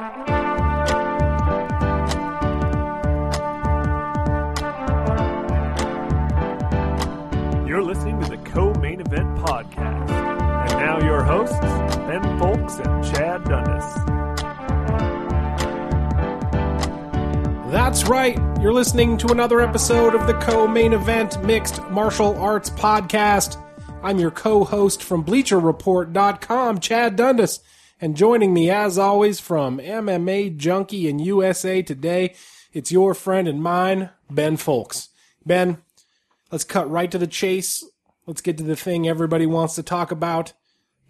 You're listening to the Co-Main Event Podcast. And now your hosts, Ben Fowlkes and Chad Dundas. That's right. You're listening to another episode of the Co Main Event Mixed Martial Arts Podcast. I'm your co host from BleacherReport.com, Chad Dundas. And joining me, as always, from MMA Junkie and USA Today, it's your friend and mine, Ben Fowlkes. Ben, let's cut right to the chase. Let's get to the thing everybody wants to talk about.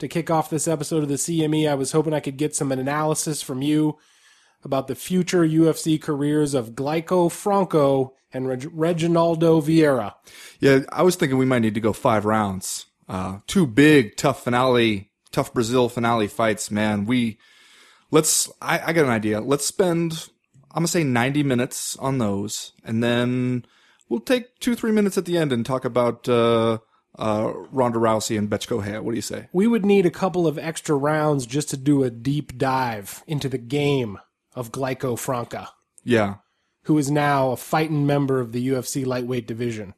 To kick off this episode of the CME, I was hoping I could get some analysis from you about the future UFC careers of Glaico França and Reg- Reginaldo Vieira. Yeah, I was thinking we might need to go five rounds. Uh, two big, tough finale, TUF Brazil finale fights, man. We, let's, I, I got an idea. Let's spend, I'm gonna say 90 minutes on those, and then we'll take two, three minutes at the end and talk about, uh, uh, Ronda Rousey and Bethe Correia. What do you say? We would need a couple of extra rounds just to do a deep dive into the game of Glaico França, Yeah. who is now a fighting member of the UFC lightweight division.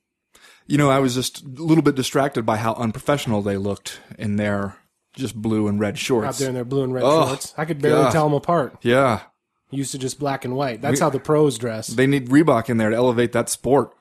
You know, I was just a little bit distracted by how unprofessional they looked in their just blue and red shorts. Out there in their blue and red Oh, shorts. I could barely God. tell them apart. Yeah. Used to just black and white. That's how the pros dress. They need Reebok in there to elevate that sport.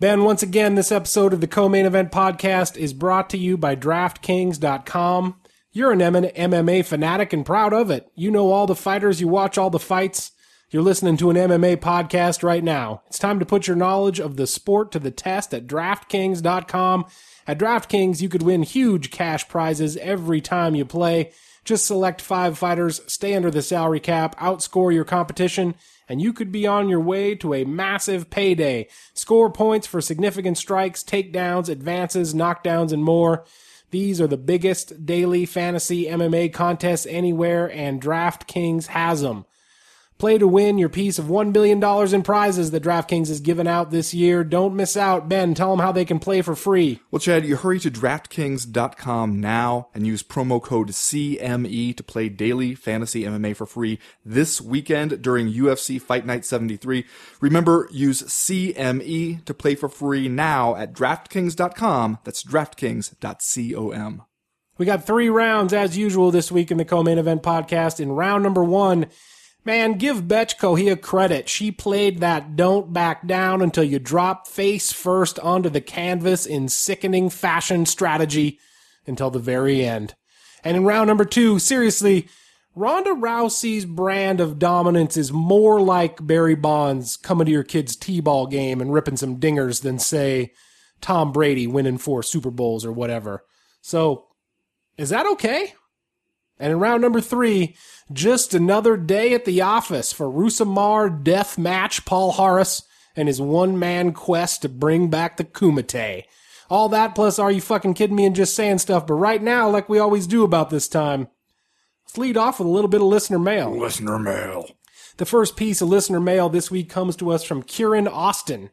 Ben, once again, this episode of the Co-Main Event Podcast is brought to you by DraftKings.com. You're an M- MMA fanatic and proud of it. You know all the fighters, you watch all the fights. You're listening to an MMA podcast right now. It's time to put your knowledge of the sport to the test at DraftKings.com. At DraftKings, you could win huge cash prizes every time you play. Just select five fighters, stay under the salary cap, outscore your competition, and you could be on your way to a massive payday. Score points for significant strikes, takedowns, advances, knockdowns, and more. These are the biggest daily fantasy MMA contests anywhere, and DraftKings has them. Play to win your piece of $1 billion in prizes that DraftKings is giving out this year. Don't miss out. Ben, tell them how they can play for free. Well, Chad, you hurry to DraftKings.com now and use promo code CME to play daily fantasy MMA for free this weekend during UFC Fight Night 73. Remember, use CME to play for free now at DraftKings.com. That's DraftKings.com. We got three rounds as usual this week in the co-main event podcast. In round number one, man, give Bethe Correia credit. She played that don't back down until you drop face first onto the canvas in sickening fashion strategy until the very end. And in round number two, seriously, Ronda Rousey's brand of dominance is more like Barry Bonds coming to your kid's T-ball game and ripping some dingers than say Tom Brady winning four Super Bowls or whatever. So is that okay? And in round number three, just another day at the office for Rousimar Death Match Palhares and his one man quest to bring back the Kumite. All that plus are you fucking kidding me and just saying stuff, but right now, like we always do about this time, let's lead off with a little bit of listener mail. Listener mail. The first piece of listener mail this week comes to us from Kieran Austin.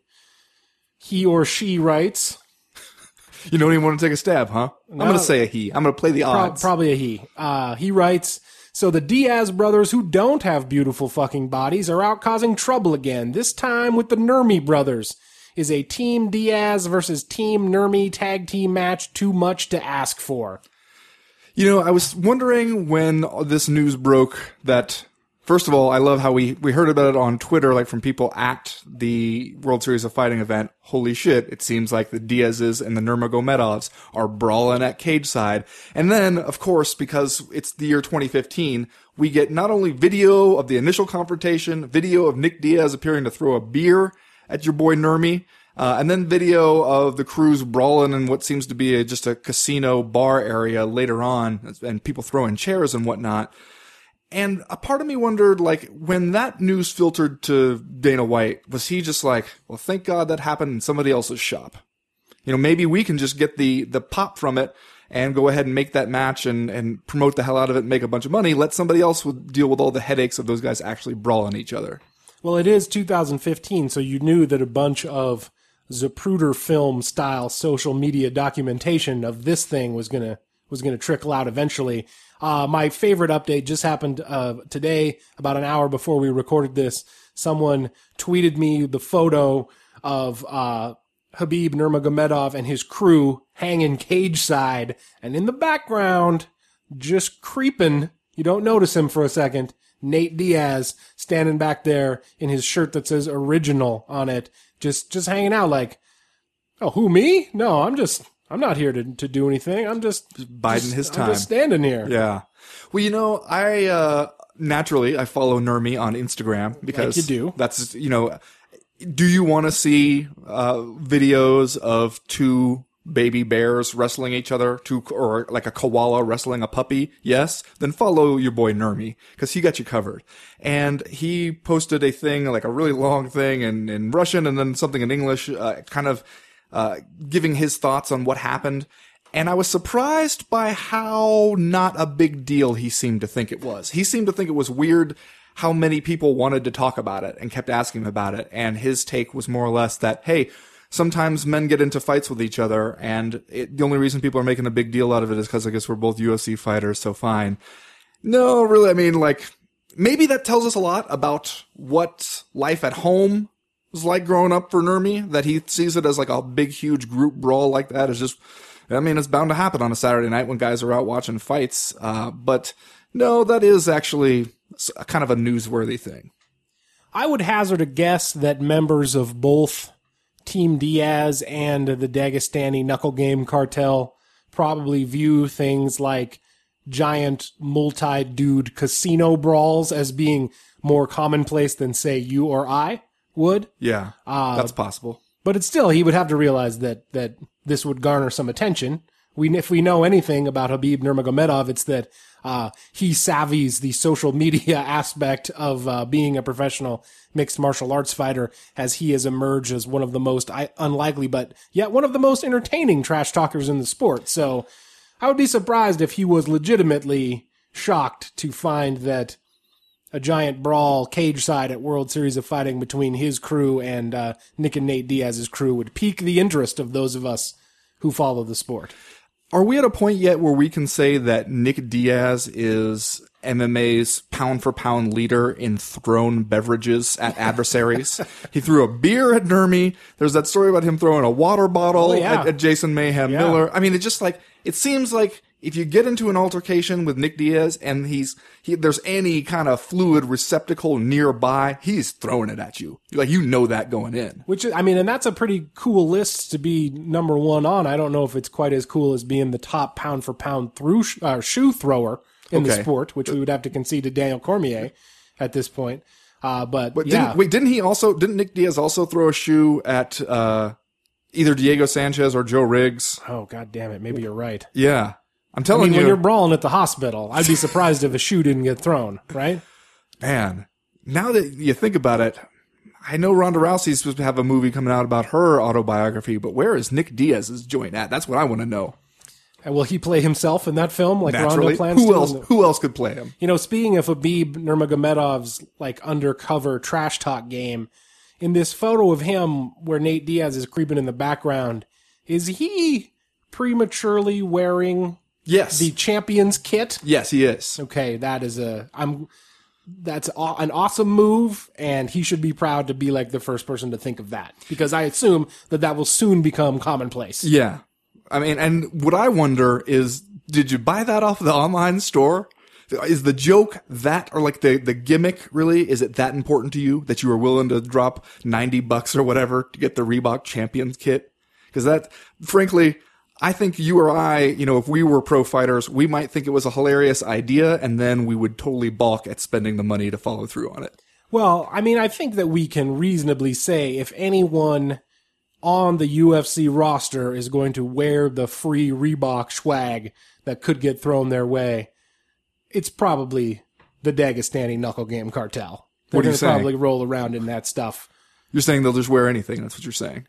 He or she writes, You don't even want to take a stab, huh? I'm going to say a he. I'm going to play the Pro- odds. probably a he. Uh, he writes, so the Diaz brothers who don't have beautiful fucking bodies are out causing trouble again, this time with the Nurmi brothers. Is a Team Diaz versus Team Nurmi tag team match too much to ask for? You know, I was wondering when this news broke that, first of all, I love how we, we heard about it on Twitter, like from people at the World Series of Fighting event. Holy shit, it seems like the Diaz's and the Nurmagomedovs are brawling at cage side. And then, of course, because it's the year 2015, we get not only video of the initial confrontation, video of Nick Diaz appearing to throw a beer at your boy Nurmi, uh, and then video of the crews brawling in what seems to be a, just a casino bar area later on, and people throwing chairs and whatnot. And a part of me wondered, like, when that news filtered to Dana White, was he just like, well, thank God that happened in somebody else's shop? You know, maybe we can just get the, the pop from it and go ahead and make that match and, and promote the hell out of it and make a bunch of money. Let somebody else deal with all the headaches of those guys actually brawling each other. Well, it is 2015, so you knew that a bunch of Zapruder film style social media documentation of this thing was gonna was gonna trickle out eventually. Uh, my favorite update just happened uh, today, about an hour before we recorded this. Someone tweeted me the photo of uh, Khabib Nurmagomedov and his crew hanging cage side, and in the background, just creeping. You don't notice him for a second. Nate Diaz standing back there in his shirt that says "original" on it, just just hanging out like, oh, who me? No, I'm just I'm not here to to do anything. I'm just biding just- his I'm time. just standing here. Yeah. Well, you know, I uh naturally I follow Nermi on Instagram because you do. That's you know, do you want to see uh videos of two baby bears wrestling each other, two or like a koala wrestling a puppy? Yes. Then follow your boy Nermi because he got you covered. And he posted a thing like a really long thing in in Russian and then something in English, uh, kind of uh giving his thoughts on what happened. And I was surprised by how not a big deal he seemed to think it was. He seemed to think it was weird how many people wanted to talk about it and kept asking him about it. And his take was more or less that, hey, sometimes men get into fights with each other, and it, the only reason people are making a big deal out of it is because I guess we're both UFC fighters, so fine. No, really, I mean, like, maybe that tells us a lot about what life at home was like growing up for Nermi, that he sees it as like a big, huge group brawl like that is just, I mean, it's bound to happen on a Saturday night when guys are out watching fights. Uh, but no, that is actually a kind of a newsworthy thing. I would hazard a guess that members of both Team Diaz and the Dagestani Knuckle Game Cartel probably view things like giant multi-dude casino brawls as being more commonplace than say you or I would. Yeah, that's possible. But it's still, he would have to realize that that this would garner some attention. We, if we know anything about Khabib Nurmagomedov, it's that uh, he savvies the social media aspect of uh, being a professional mixed martial arts fighter, as he has emerged as one of the most I, unlikely, but yet one of the most entertaining trash talkers in the sport. So, I would be surprised if he was legitimately shocked to find that a giant brawl cage side at World Series of Fighting between his crew and uh, Nick and Nate Diaz's crew would pique the interest of those of us who follow the sport. Are we at a point yet where we can say that Nick Diaz is MMA's pound for pound leader in thrown beverages at adversaries? he threw a beer at Nermi. There's that story about him throwing a water bottle Oh, yeah. at, at Jason Mayhem Yeah. Miller. I mean, it's just like, it seems like if you get into an altercation with Nick Diaz and he's, he, there's any kind of fluid receptacle nearby, he's throwing it at you. Like, you know that going in. Which I mean, and that's a pretty cool list to be number one on. I don't know if it's quite as cool as being the top pound for pound through uh, shoe thrower in the sport, which we would have to concede to Daniel Cormier at this point. Uh, but, But yeah, didn't, wait, didn't he also, didn't Nick Diaz also throw a shoe at, uh, either Diego Sanchez or Joe Riggs? oh god damn it, maybe you're right. Yeah. I'm I telling mean, when you, you're brawling at the hospital, I'd be surprised if a shoe didn't get thrown, right? man, now that you think about it, I know Ronda Rousey's supposed to have a movie coming out about her autobiography, but where is Nick Diaz's joint at? That's what I want to know. And will he play himself in that film like Naturally, Rondo plans who to? else? in the- Who else could play him? You know, speaking of Khabib Nurmagomedov's like undercover trash talk game, in this photo of him where Nate Diaz is creeping in the background, is he prematurely wearing Yes, the champion's kit? yes, he is. Okay, that is a I'm that's an awesome move, and he should be proud to be like the first person to think of that because I assume that that will soon become commonplace. Yeah, I mean, and what I wonder is, did you buy that off the online store? Is the joke that, or like the the gimmick, really? Is it that important to you that you were willing to drop ninety bucks or whatever to get the Reebok Champions kit? Because that, frankly, I think you or I, you know, if we were pro fighters, we might think it was a hilarious idea, and then we would totally balk at spending the money to follow through on it. Well, I mean, I think that we can reasonably say if anyone on the UFC roster is going to wear the free Reebok swag that could get thrown their way, it's probably the Dagestani Knuckle Game Cartel. They're What are you saying? probably roll around in that stuff. You're saying they'll just wear anything? That's what you're saying.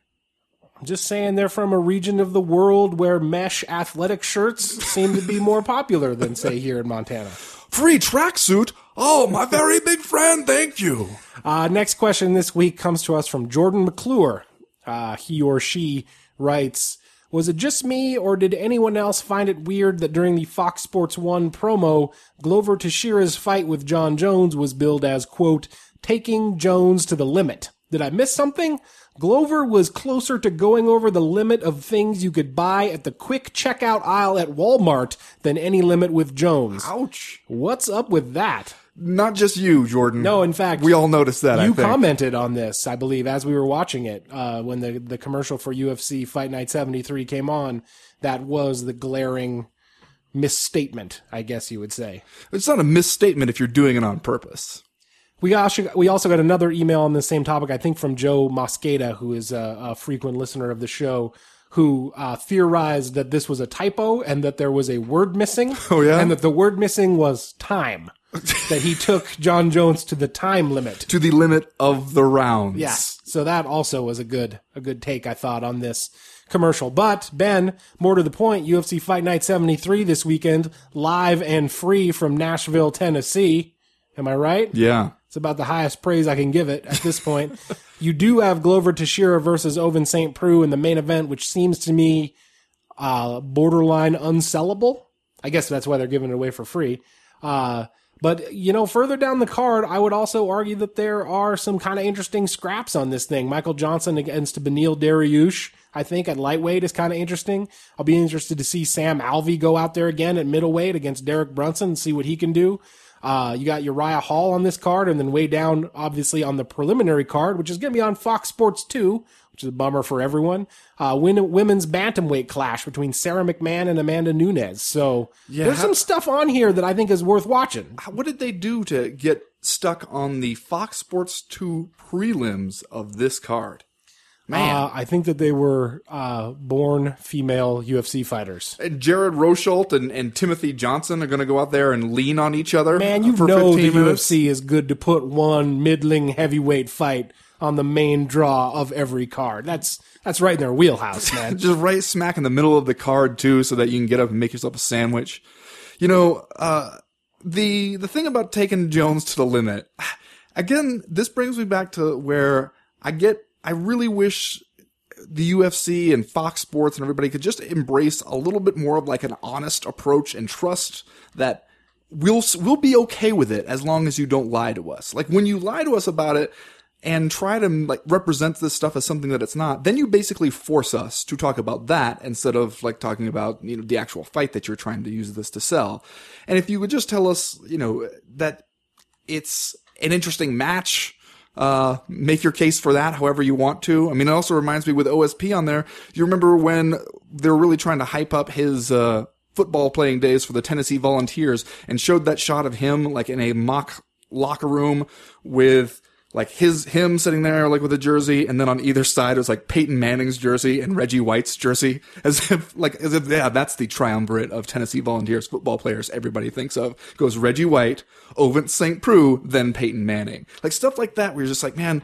I'm just saying they're from a region of the world where mesh athletic shirts seem to be more popular than, say, here in Montana. Free tracksuit? Oh, my very big friend. Thank you. Uh, next question this week comes to us from Jordan McClure. Uh, he or she writes, Was it just me, or did anyone else find it weird that during the Fox Sports 1 promo, Glover Teixeira's fight with Jon Jones was billed as, quote, taking Jones to the limit? Did I miss something? Glover was closer to going over the limit of things you could buy at the quick checkout aisle at Walmart than any limit with Jones. Ouch. What's up with that? Not just you, Jordan. No, in fact, we all noticed that. I you commented on this, I believe, as we were watching it uh, when the the commercial for UFC Fight Night 73 came on. That was the glaring misstatement, I guess you would say. It's not a misstatement if you're doing it on purpose. We also we also got another email on the same topic, I think, from Joe Mosqueda, who is a, a frequent listener of the show, who uh, theorized that this was a typo and that there was a word missing. Oh, yeah? and that the word missing was time. That he took Jon Jones to the time limit. To the limit of the rounds. Yes. So that also was a good a good take I thought on this commercial. But Ben, more to the point, UFC Fight Night 73 this weekend, live and free from Nashville, Tennessee. Am I right? Yeah. It's about the highest praise I can give it at this point. you do have Glover Teixeira versus Ovince St. Preux in the main event, which seems to me uh, borderline unsellable. I guess that's why they're giving it away for free. Uh, but you know, further down the card, I would also argue that there are some kind of interesting scraps on this thing. Michael Johnson against Beneil Dariush, I think at lightweight is kind of interesting. I'll be interested to see Sam Alvey go out there again at middleweight against Derek Brunson and see what he can do. Uh, you got Uriah Hall on this card, and then way down, obviously, on the preliminary card, which is going to be on Fox Sports 2, which is a bummer for everyone. Uh, win- women's bantamweight clash between Sara McMann and Amanda Nunes. So there's how- some stuff on here that I think is worth watching. What did they do to get stuck on the Fox Sports 2 prelims of this card? Man. Uh, I think that they were uh, born female UFC fighters. and Jared Rosholt and, and Timothy Johnson are going to go out there and lean on each other. Man, you for know the minutes. UFC is good to put one middling heavyweight fight on the main draw of every card. That's that's right in their wheelhouse, man. just right smack in the middle of the card too, so that you can get up and make yourself a sandwich. You know, uh, the the thing about taking Jones to the limit. Again, this brings me back to where I get. I really wish the UFC and Fox Sports and everybody could just embrace a little bit more of like an honest approach and trust that we'll we'll be okay with it as long as you don't lie to us. Like when you lie to us about it and try to like represent this stuff as something that it's not, then you basically force us to talk about that instead of like talking about you know the actual fight that you're trying to use this to sell. And if you would just tell us, you know, that it's an interesting match. Uh, make your case for that however you want to. I mean, it also reminds me with OSP on there. You remember when they were really trying to hype up his, uh, football playing days for the Tennessee Volunteers and showed that shot of him like in a mock locker room with like his him sitting there like with a jersey and then on either side it was like Peyton Manning's jersey and Reggie White's jersey as if like as if yeah that's the triumvirate of Tennessee Volunteers football players everybody thinks of goes Reggie White Ovince St. Preux then Peyton Manning like stuff like that where you're just like man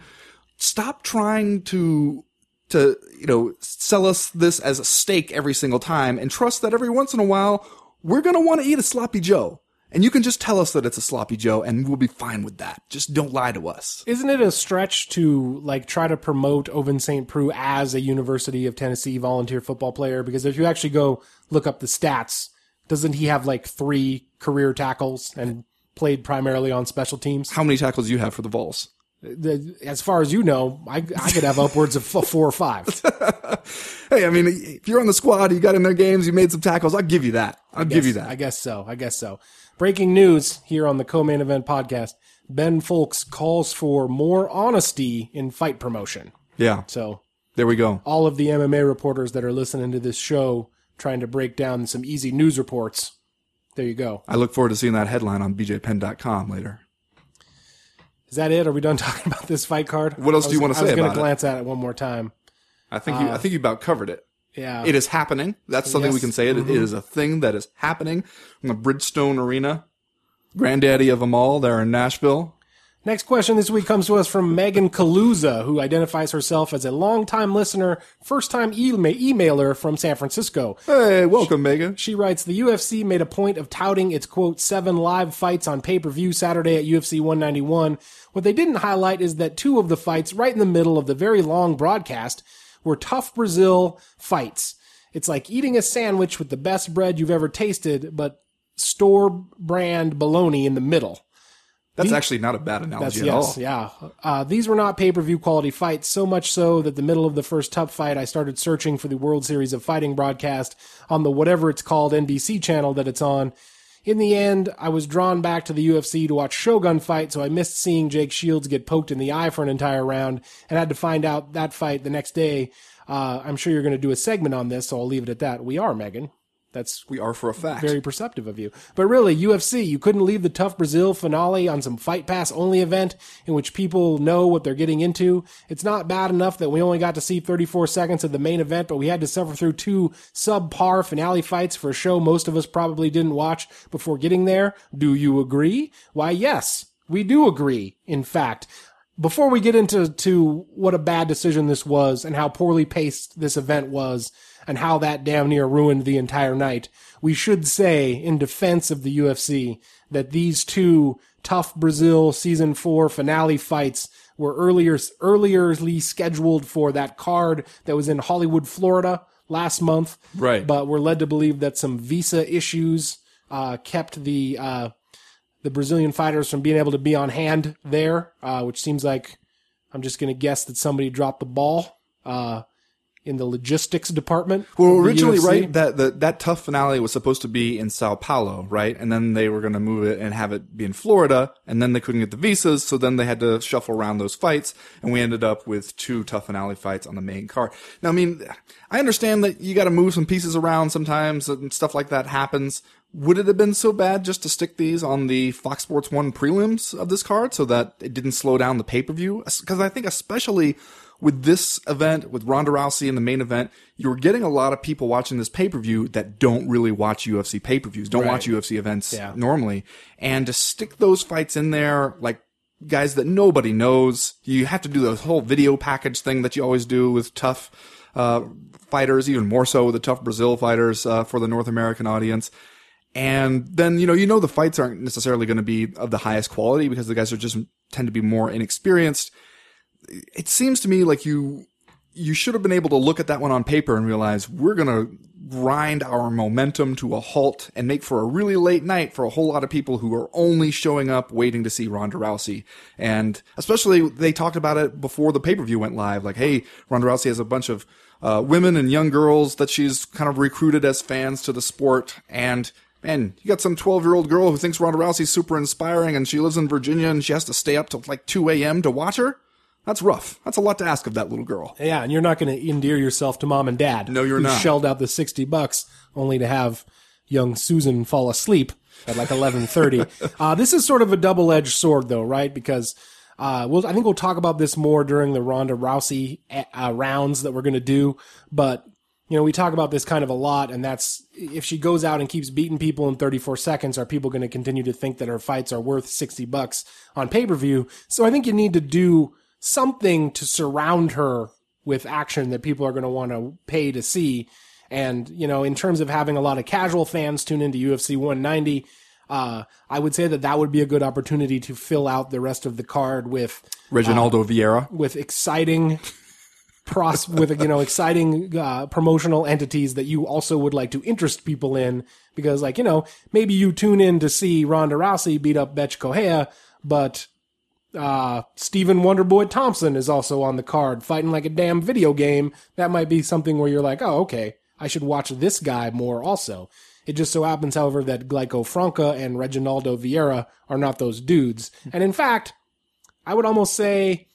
stop trying to to you know sell us this as a steak every single time and trust that every once in a while we're to want to eat a sloppy joe and you can just tell us that it's a sloppy joe and we'll be fine with that just don't lie to us Isn't it a stretch to like try to promote Ovince St. Preux as a University of Tennessee volunteer football player? Because if you actually go look up the stats, doesn't he have like three career tackles and played primarily on special teams? how many tackles do you have for the vols as far as you know, I, I could have upwards of four or five. hey i mean if you're on the squad you got in their games you made some tackles i'll give you that i'll give you that I guess so. I guess so. Breaking news here on the co-main event podcast. Ben Fowlkes calls for more honesty in fight promotion. yeah So there we go all of the MMA reporters that are listening to this show trying to break down some easy news reports. There you go. i look forward to seeing that headline on bjpen.com later Is that it? Are we done talking about this fight card? What else I do you wanna say? I was say gonna glance at it one more time. i think you i uh, think you about covered it Yeah. It is happening. That's something we can say. It, it is a thing that is happening from the Bridgestone Arena. Granddaddy of them all there in Nashville. Next question this week comes to us from Megan Kaluza, who identifies herself as a longtime listener, first time ema- emailer from San Francisco. Hey, welcome, Megan. She writes, the UFC made a point of touting its quote, seven live fights on pay-per-view Saturday at UFC 191. What they didn't highlight is that two of the fights right in the middle of the very long broadcast were TUF Brazil fights. It's like eating a sandwich with the best bread you've ever tasted, but store brand bologna in the middle. That's actually not a bad analogy at all. yeah. Uh, these were not pay per view quality fights, so much so that the middle of the first tough fight, I started searching for the World Series of Fighting broadcast on the whatever it's called NBC channel that it's on. In the end, I was drawn back to the UFC to watch Shogun fight, so I missed seeing Jake Shields get poked in the eye for an entire round and had to find out that fight the next day. Uh, I'm sure you're going to do a segment on this, so I'll leave it at that. We are, Megan. That's We are for a fact. very perceptive of you. But really, UFC, you couldn't leave the TUF Brazil finale on some Fight Pass only event in which people know what they're getting into. It's not bad enough that we only got to see 34 seconds of the main event, but we had to suffer through two subpar finale fights for a show most of us probably didn't watch before getting there. Do you agree? Why, yes, we do agree, in fact. Before we get into to what a bad decision this was and how poorly paced this event was, and how that damn near ruined the entire night. We should say, in defense of the UFC, that these two TUF Brazil season four finale fights were earlier, earlierly scheduled for that card that was in Hollywood, Florida last month. Right. But we're led to believe that some visa issues, uh, kept the, uh, the Brazilian fighters from being able to be on hand there, uh, which seems like I'm just going to guess that somebody dropped the ball. Uh, in the logistics department. Well, originally, right, that the, that TUF finale was supposed to be in Sao Paulo, right? And then they were going to move it and have it be in Florida, and then they couldn't get the visas, so then they had to shuffle around those fights, and we ended up with two TUF finale fights on the main card. Now, I mean, I understand that you got to move some pieces around sometimes, and stuff like that happens. Would it have been so bad just to stick these on the Fox Sports 1 prelims of this card so that it didn't slow down the pay-per-view? Because I think especially with this event, with Ronda Rousey in the main event, you're getting a lot of people watching this pay per view that don't really watch UFC pay per views, don't watch UFC events Yeah. normally. And to stick those fights in there, like guys that nobody knows, you have to do the whole video package thing that you always do with tough uh, fighters, even more so with the TUF Brazil fighters uh, for the North American audience. And then, you know, you know the fights aren't necessarily going to be of the highest quality because the guys are just tend to be more inexperienced it seems to me like you you should have been able to look at that one on paper and realize we're going to grind our momentum to a halt and make for a really late night for a whole lot of people who are only showing up waiting to see Ronda Rousey. And especially they talked about it before the pay-per-view went live like hey, Ronda Rousey has a bunch of uh, women and young girls that she's kind of recruited as fans to the sport and Man, you got some 12 year old girl who thinks Ronda Rousey's super inspiring and she lives in Virginia and she has to stay up till like 2 a.m. to watch her? That's rough. That's a lot to ask of that little girl. Yeah, and you're not going to endear yourself to mom and dad. No, you're not. Shelled out the sixty bucks only to have young Susan fall asleep at like eleven thirty. uh, this is sort of a double edged sword, though, right? Because uh, we'll, I think we'll talk about this more during the Ronda Rousey uh, rounds that we're going to do. But you know, we talk about this kind of a lot, and that's if she goes out and keeps beating people in 34 seconds, are people going to continue to think that her fights are worth 60 bucks on pay per view? So I think you need to do something to surround her with action that people are going to want to pay to see. And, you know, in terms of having a lot of casual fans tune into UFC 190, uh, I would say that that would be a good opportunity to fill out the rest of the card with Reginaldo Vieira. with exciting pros with you know exciting uh, promotional entities that you also would like to interest people in because like you know maybe you tune in to see Ronda Rousey beat up Bethe Correia, but uh, Stephen Wonderboy Thompson is also on the card fighting like a damn video game. That might be something where you're like, oh okay, I should watch this guy more also. It just so happens, however, that Glaico França and Reginaldo Vieira are not those dudes. And in fact, I would almost say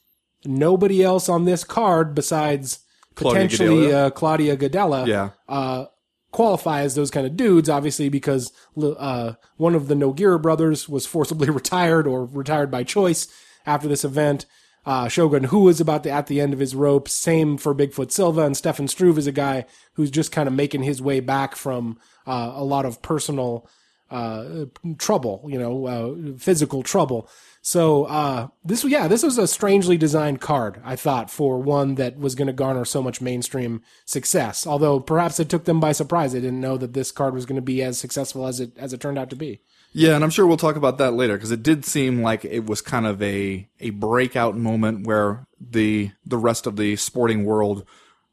nobody else on this card besides Claudia potentially uh, Claudia Gadelha Yeah. uh, qualify as those kind of dudes, obviously, because uh, one of the Nogueira brothers was forcibly retired or retired by choice after this event. Uh, Shogun Rua is about to, at the end of his rope. Same for Bigfoot Silva and Stefan Struve is a guy who's just kind of making his way back from uh, a lot of personal uh, trouble, you know, uh, physical trouble. So uh, this, yeah, this was a strangely designed card. I thought for one that was going to garner so much mainstream success. Although perhaps it took them by surprise. They didn't know that this card was going to be as successful as it as it turned out to be. Yeah, and I'm sure we'll talk about that later because it did seem like it was kind of a a breakout moment where the the rest of the sporting world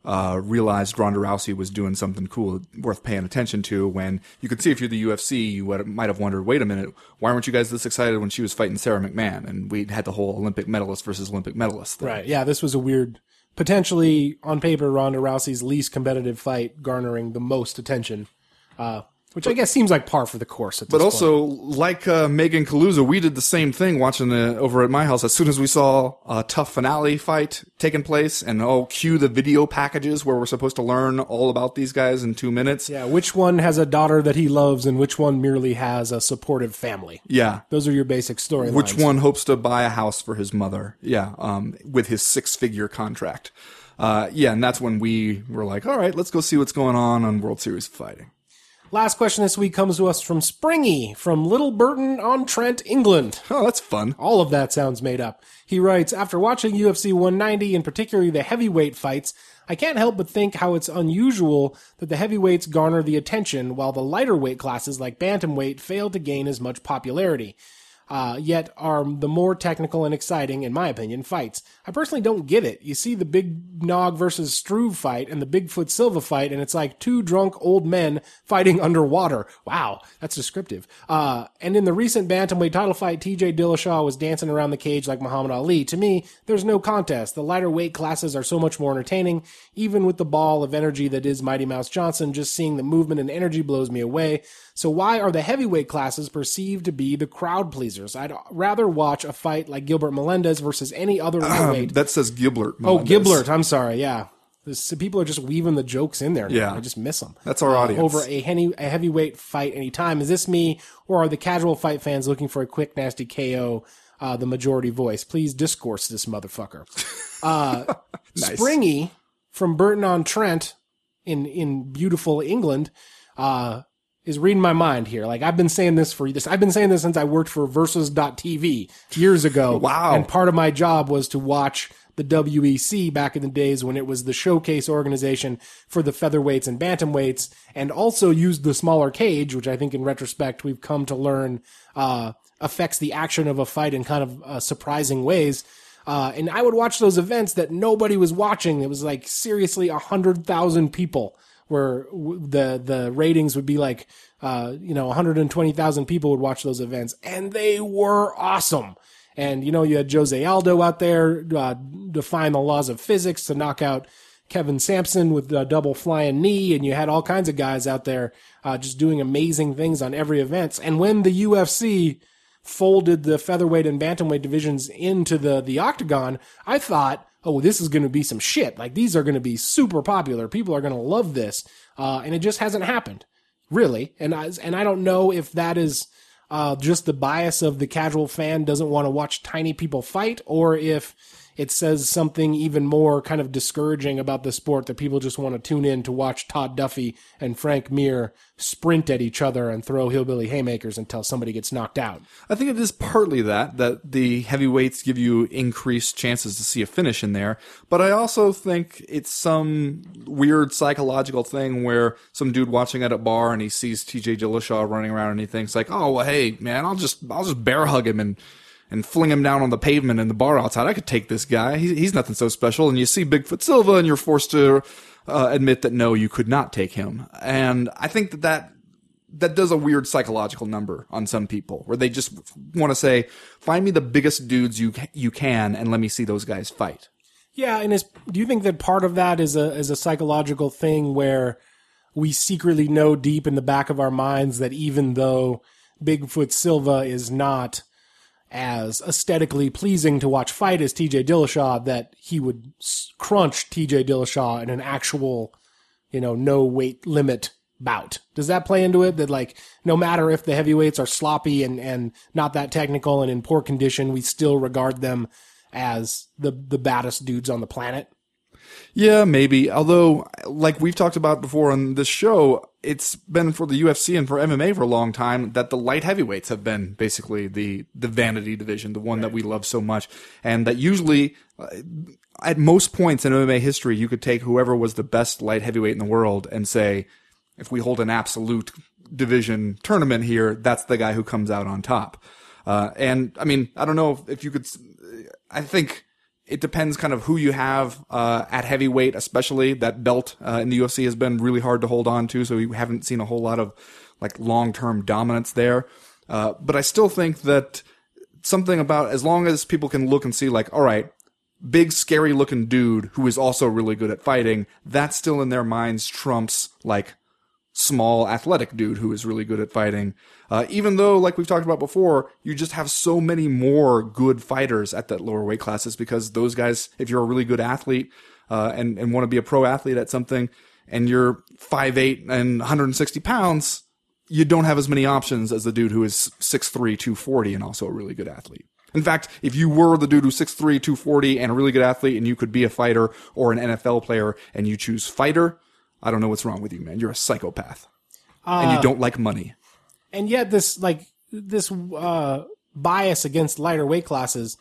uh, realized Ronda Rousey was doing something cool, worth paying attention to. When you could see if you're the UFC, you might have wondered, wait a minute, why weren't you guys this excited when she was fighting Sara McMann? And we had the whole Olympic medalist versus Olympic medalist thing. Right. Yeah, this was a weird, potentially on paper, Ronda Rousey's least competitive fight, garnering the most attention. Uh, which I guess seems like par for the course at this point. But point. also, like uh, Megan Kaluza, we did the same thing watching the, over at my house. As soon as we saw a TUF finale fight taking place, and oh, cue the video packages where we're supposed to learn all about these guys in two minutes. Yeah, which one has a daughter that he loves and which one merely has a supportive family? Yeah. Those are your basic storylines. Which one hopes to buy a house for his mother? Yeah, um, with his six-figure contract. Uh, yeah, and that's when we were like, all right, let's go see what's going on on World Series of Fighting. Last question this week comes to us from Springy from Little Burton on Trent, England. Oh, that's fun. All of that sounds made up. He writes, after watching UFC 190 and particularly the heavyweight fights, I can't help but think how it's unusual that the heavyweights garner the attention while the lighter weight classes like bantamweight fail to gain as much popularity. Uh, yet are the more technical and exciting, in my opinion, fights. I personally don't get it. You see the Big Nog versus Struve fight and the Bigfoot Silva fight, and it's like two drunk old men fighting underwater. Wow, that's descriptive. Uh, and in the recent bantamweight title fight, TJ Dillashaw was dancing around the cage like Muhammad Ali. To me, there's no contest. The lighter weight classes are so much more entertaining, even with the ball of energy that is Mighty Mouse Johnson. Just seeing the movement and energy blows me away. So why are the heavyweight classes perceived to be the crowd pleasers? I'd rather watch a fight like Gilbert Melendez versus any other lightweight. That says Giblert. oh. Giblert. I'm sorry. Yeah. This, people are just weaving the jokes in there. Now. Yeah. I just miss them. That's our audience. over a, heavy, a heavyweight fight anytime. Is this me or are the casual fight fans looking for a quick, nasty KO? Uh, the majority voice. Please discourse this motherfucker. Uh, Springy from Burton on Trent in in beautiful England uh, is reading my mind here. Like I've been saying this for this. I've been saying this since I worked for Versus.tv years ago. Wow. And part of my job was to watch the WEC back in the days when it was the showcase organization for the featherweights and bantamweights, and also used the smaller cage, which I think in retrospect we've come to learn uh, affects the action of a fight in kind of uh, surprising ways. Uh, and I would watch those events that nobody was watching. It was like seriously a hundred thousand people where the, the ratings would be like, uh, you know, 120,000 people would watch those events and they were awesome. And, you know, you had Jose Aldo out there, uh, defying the laws of physics to knock out Kevin Sampson with a double flying knee. And you had all kinds of guys out there, uh, just doing amazing things on every event. And when the UFC, folded the featherweight and bantamweight divisions into the the octagon, I thought, oh, this is going to be some shit. Like these are going to be super popular. People are going to love this, uh, and it just hasn't happened, really. And I and I don't know if that is uh, just the bias of the casual fan doesn't want to watch tiny people fight, or if it says something even more kind of discouraging about the sport that people just want to tune in to watch Todd Duffee and Frank Mir sprint at each other and throw hillbilly haymakers until somebody gets knocked out. I think it is partly that that the heavyweights give you increased chances to see a finish in there, but I also think it's some weird psychological thing where some dude watching at a bar and he sees TJ Dillashaw running around and he thinks like, "Oh, well, hey, man, I'll just I'll just bear hug him and and fling him down on the pavement in the bar outside. I could take this guy. He's, he's nothing so special." And you see Bigfoot Silva and you're forced to uh, admit that no, you could not take him. And I think that that that does a weird psychological number on some people where they just want to say, find me the biggest dudes you you can and let me see those guys fight. Yeah, and is do you think that part of that is a is a psychological thing where we secretly know deep in the back of our minds that even though Bigfoot Silva is not as aesthetically pleasing to watch fight as TJ Dillashaw, that he would crunch TJ Dillashaw in an actual, you know, no weight limit bout. Does that play into it? That like, no matter if the heavyweights are sloppy and, and not that technical and in poor condition, we still regard them as the, the baddest dudes on the planet? Yeah, maybe. Although, like we've talked about before on this show, it's been for the UFC and for MMA for a long time that the light heavyweights have been basically the the vanity division, the one that we love so much, and that usually. Uh, at most points in MMA history, you could take whoever was the best light heavyweight in the world and say, if we hold an absolute division tournament here, that's the guy who comes out on top. Uh, and I mean, I don't know if, if you could, I think it depends kind of who you have uh, at heavyweight, especially that belt uh, in the UFC has been really hard to hold on to. So we haven't seen a whole lot of like long term dominance there. Uh, but I still think that something about as long as people can look and see like, all right, big scary looking dude who is also really good at fighting, that still in their minds trumps like small athletic dude who is really good at fighting. Uh, even though, like we've talked about before, you just have so many more good fighters at that lower weight classes because those guys, if you're a really good athlete, uh, and, and want to be a pro athlete at something and you're 5'8 and 160 pounds, you don't have as many options as the dude who is 6'3, 240 and also a really good athlete. In fact, if you were the dude who's 6'3, 240 and a really good athlete and you could be a fighter or an NFL player and you choose fighter, I don't know what's wrong with you, man. You're a psychopath. and you don't like money. and yet this like this uh, bias against lighter weight classes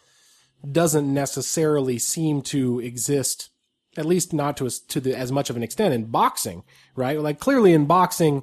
doesn't necessarily seem to exist at least not to as, to the, as much of an extent in boxing right like clearly in boxing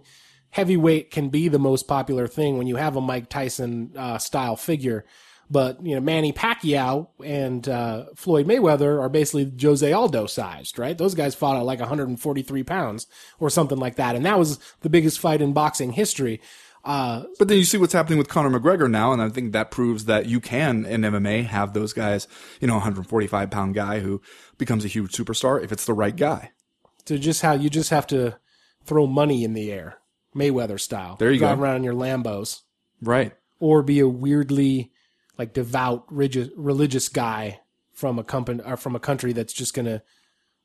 heavyweight can be the most popular thing when you have a Mike Tyson uh, style figure but you know Manny Pacquiao and uh, Floyd Mayweather are basically Jose Aldo sized, right? Those guys fought at like 143 pounds or something like that, and that was the biggest fight in boxing history. Uh, But then you see what's happening with Conor McGregor now, and I think that proves that you can in MMA have those guys, you know, 145 pound guy who becomes a huge superstar if it's the right guy. So just how you just have to throw money in the air, Mayweather style. There you Drive go. around in your Lambos, Right. or be a weirdly like devout religious religious guy from a company or from a country that's just gonna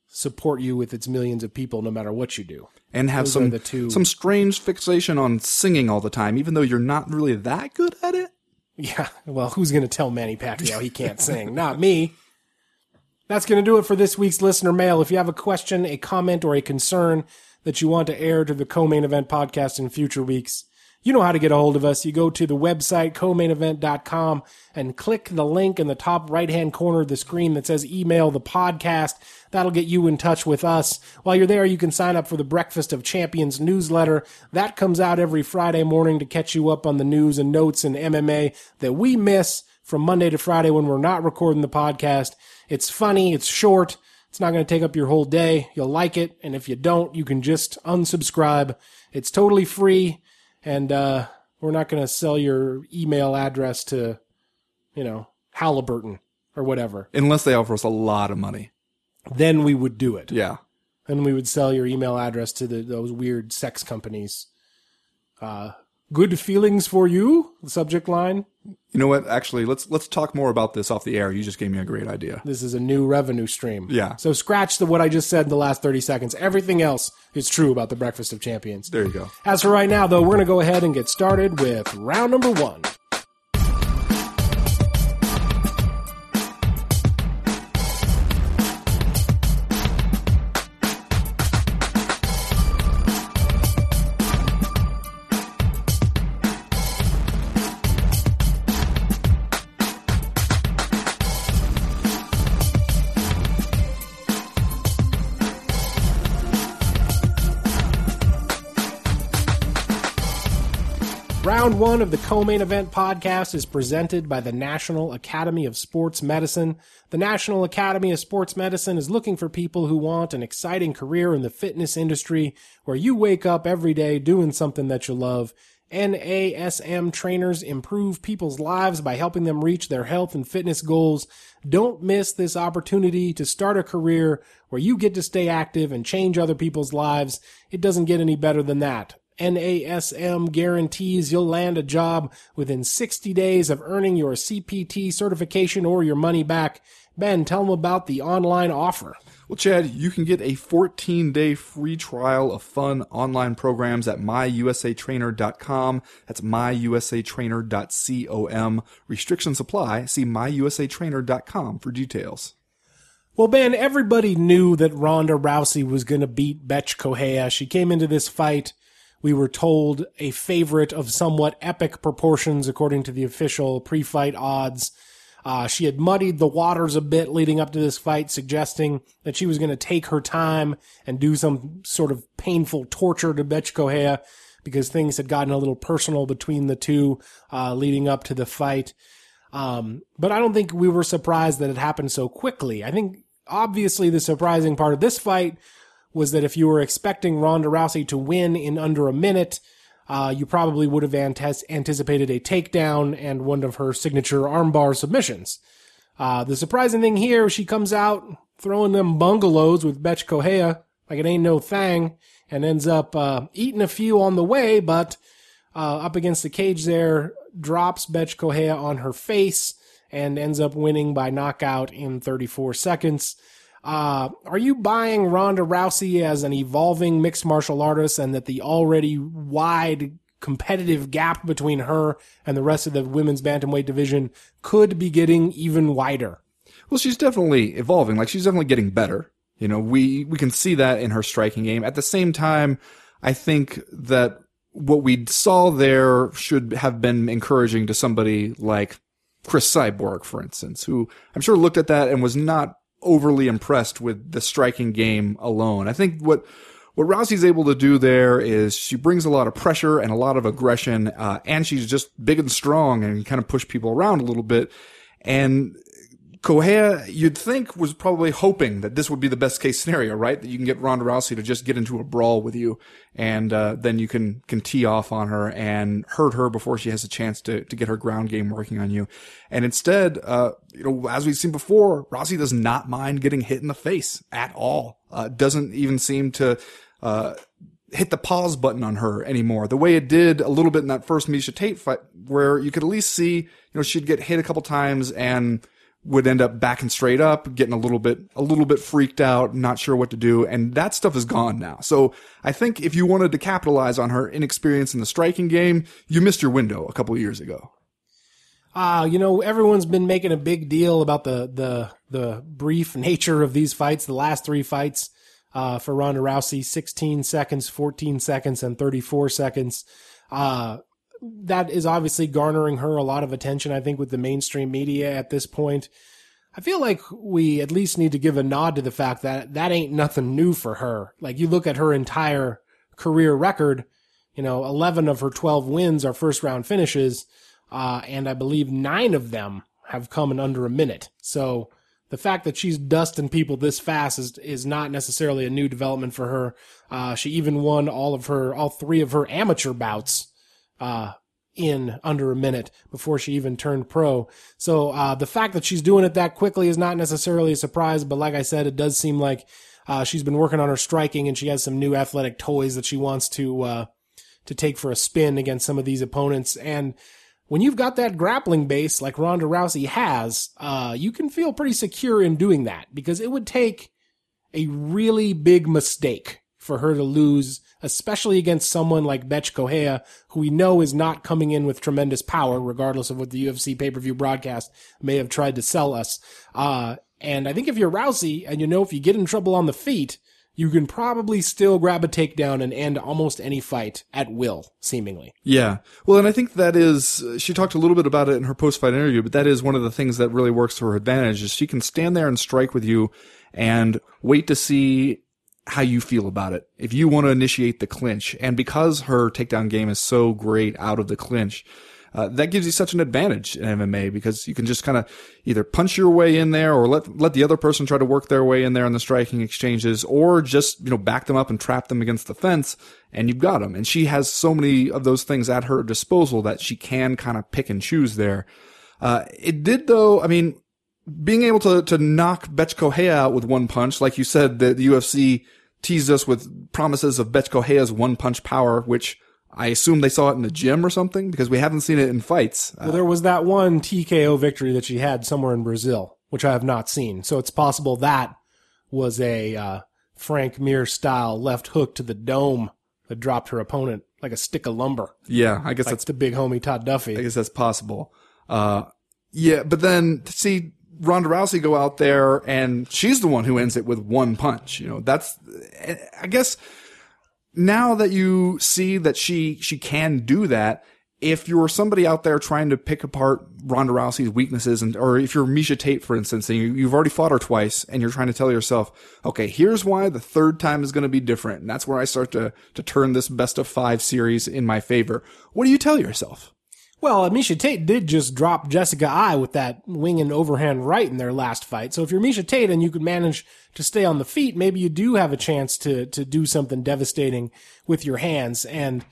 support you with its millions of people no matter what you do. And have Those some the two- some strange fixation on singing all the time, even though you're not really that good at it. Yeah, well, who's going to tell Manny Pacquiao he can't sing? Not me. That's going to do it for this week's listener mail. If you have a question, a comment, or a concern that you want to air to the co-main event podcast in future weeks, you know how to get a hold of us. You go to the website, co-mainevent.com, and click the link in the top right-hand corner of the screen that says email the podcast. That'll get you in touch with us. While you're there, you can sign up for the Breakfast of Champions newsletter. That comes out every Friday morning to catch you up on the news and notes and MMA that we miss from Monday to Friday when we're not recording the podcast. It's funny, it's short, it's not going to take up your whole day. You'll like it, and if you don't, you can just unsubscribe. It's totally free, and uh, we're not going to sell your email address to, you know, Halliburton or whatever. Unless they offer us a lot of money. Then we would do it. Yeah. Then we would sell your email address to the, those weird sex companies. Uh, good feelings for you. The subject line. You know what? Actually, let's let's talk more about this off the air. You just gave me a great idea. This is a new revenue stream. Yeah. So scratch the what I just said in the last 30 seconds. Everything else is true about the Breakfast of Champions. There you go. As for right now, though, we're going to go ahead and get started with round number 1. One of the co-main event podcast is presented by the National Academy of Sports Medicine. The National Academy of Sports Medicine is looking for people who want an exciting career in the fitness industry where you wake up every day doing something that you love. NASM trainers improve people's lives by helping them reach their health and fitness goals. Don't miss this opportunity to start a career where you get to stay active and change other people's lives. It doesn't get any better than that. NASM guarantees you'll land a job within 60 days of earning your CPT certification or your money back. Ben, tell them about the online offer. Well, Chad, you can get a 14 day free trial of fun online programs at myusatrainer.com. That's myusatrainer.com. Restrictions apply. See myusatrainer.com for details. Well, Ben, everybody knew that Ronda Rousey was going to beat Bethe Correia. She came into this fight, we were told, a favorite of somewhat epic proportions according to the official pre-fight odds. Uh, she had muddied the waters a bit leading up to this fight, suggesting that she was going to take her time and do some sort of painful torture to Bethe Correia because things had gotten a little personal between the two uh, leading up to the fight. Um, but I don't think we were surprised that it happened so quickly. I think obviously the surprising part of this fight was that if you were expecting Ronda Rousey to win in under a minute, uh, you probably would have anticipated a takedown and one of her signature armbar submissions. Uh, the surprising thing here, she comes out throwing them bungalows with Bethe Correia like it ain't no thing and ends up uh, eating a few on the way, but uh, up against the cage there, drops Bethe Correia on her face and ends up winning by knockout in 34 seconds. Uh, are you buying Ronda Rousey as an evolving mixed martial artist and that the already wide competitive gap between her and the rest of the women's bantamweight division could be getting even wider? Well, she's definitely evolving. Like she's definitely getting better. You know, we, we can see that in her striking game. At the same time, I think that what we saw there should have been encouraging to somebody like Cris Cyborg, for instance, who I'm sure looked at that and was not overly impressed with the striking game alone. I think what what Rousey's able to do there is she brings a lot of pressure and a lot of aggression, uh, and she's just big and strong and kind of push people around a little bit. And Correia, you'd think, was probably hoping that this would be the best case scenario, right? That you can get Ronda Rousey to just get into a brawl with you, and uh, then you can can tee off on her and hurt her before she has a chance to to get her ground game working on you. And instead, uh, you know, as we've seen before, Rousey does not mind getting hit in the face at all. Uh, doesn't even seem to. Uh, hit the pause button on her anymore. The way it did a little bit in that first Miesha Tate fight, where you could at least see, you know, she'd get hit a couple times and would end up backing straight up, getting a little bit, a little bit freaked out, not sure what to do. And that stuff is gone now. So I think if you wanted to capitalize on her inexperience in the striking game, you missed your window a couple of years ago. Uh, you know, everyone's been making a big deal about the, the, the brief nature of these fights, the last three fights, uh, for Ronda Rousey, 16 seconds, 14 seconds, and 34 seconds. Uh, that is obviously garnering her a lot of attention, I think, with the mainstream media at this point. I feel like we at least need to give a nod to the fact that that ain't nothing new for her. Like you look at her entire career record, you know, 11 of her 12 wins are first round finishes, uh, and I believe nine of them have come in under a minute. So the fact that she's dusting people this fast is is not necessarily a new development for her. Uh, she even won all of her all three of her amateur bouts uh, in under a minute before she even turned pro. So uh, the fact that she's doing it that quickly is not necessarily a surprise, but like I said, it does seem like uh, she's been working on her striking and she has some new athletic toys that she wants to uh, to take for a spin against some of these opponents. And when you've got that grappling base like Ronda Rousey has, uh, you can feel pretty secure in doing that because it would take a really big mistake for her to lose especially against someone like Bethe Correia, who we know is not coming in with tremendous power, regardless of what the UFC pay-per-view broadcast may have tried to sell us. Uh, and I think if you're Rousey and you know if you get in trouble on the feet, you can probably still grab a takedown and end almost any fight at will, seemingly. Yeah. Well, and I think that is, she talked a little bit about it in her post-fight interview, but that is one of the things that really works to her advantage is she can stand there and strike with you and wait to see how you feel about it. If you want to initiate the clinch, and because her takedown game is so great out of the clinch, uh, that gives you such an advantage in MMA because you can just kind of either punch your way in there or let let the other person try to work their way in there in the striking exchanges, or just you know back them up and trap them against the fence, and you've got them. And she has so many of those things at her disposal that she can kind of pick and choose there. Uh, it did though. I mean, being able to to knock Correia out with one punch, like you said, the, the UFC teased us with promises of Correia's one punch power, which I assume they saw it in the gym or something because we haven't seen it in fights. Well, there was that one TKO victory that she had somewhere in Brazil, which I have not seen. So it's possible that was a uh, Frank Mir style left hook to the dome that dropped her opponent like a stick of lumber. Yeah, I guess like that's the big homie Todd Duffee. I guess that's possible. Uh, yeah, but then see Ronda Rousey go out there and she's the one who ends it with one punch. You know, that's, I guess now that you see that she, she can do that, if you're somebody out there trying to pick apart Ronda Rousey's weaknesses and, or if you're Miesha Tate, for instance, and you, have already fought her twice and you're trying to tell yourself, okay, here's why the third time is going to be different. And that's where I start to, to turn this best of five series in my favor. What do you tell yourself? Well, Miesha Tate did just drop Jessica Eye with that wing and overhand right in their last fight. So if you're Miesha Tate and you could manage to stay on the feet, maybe you do have a chance to to do something devastating with your hands. And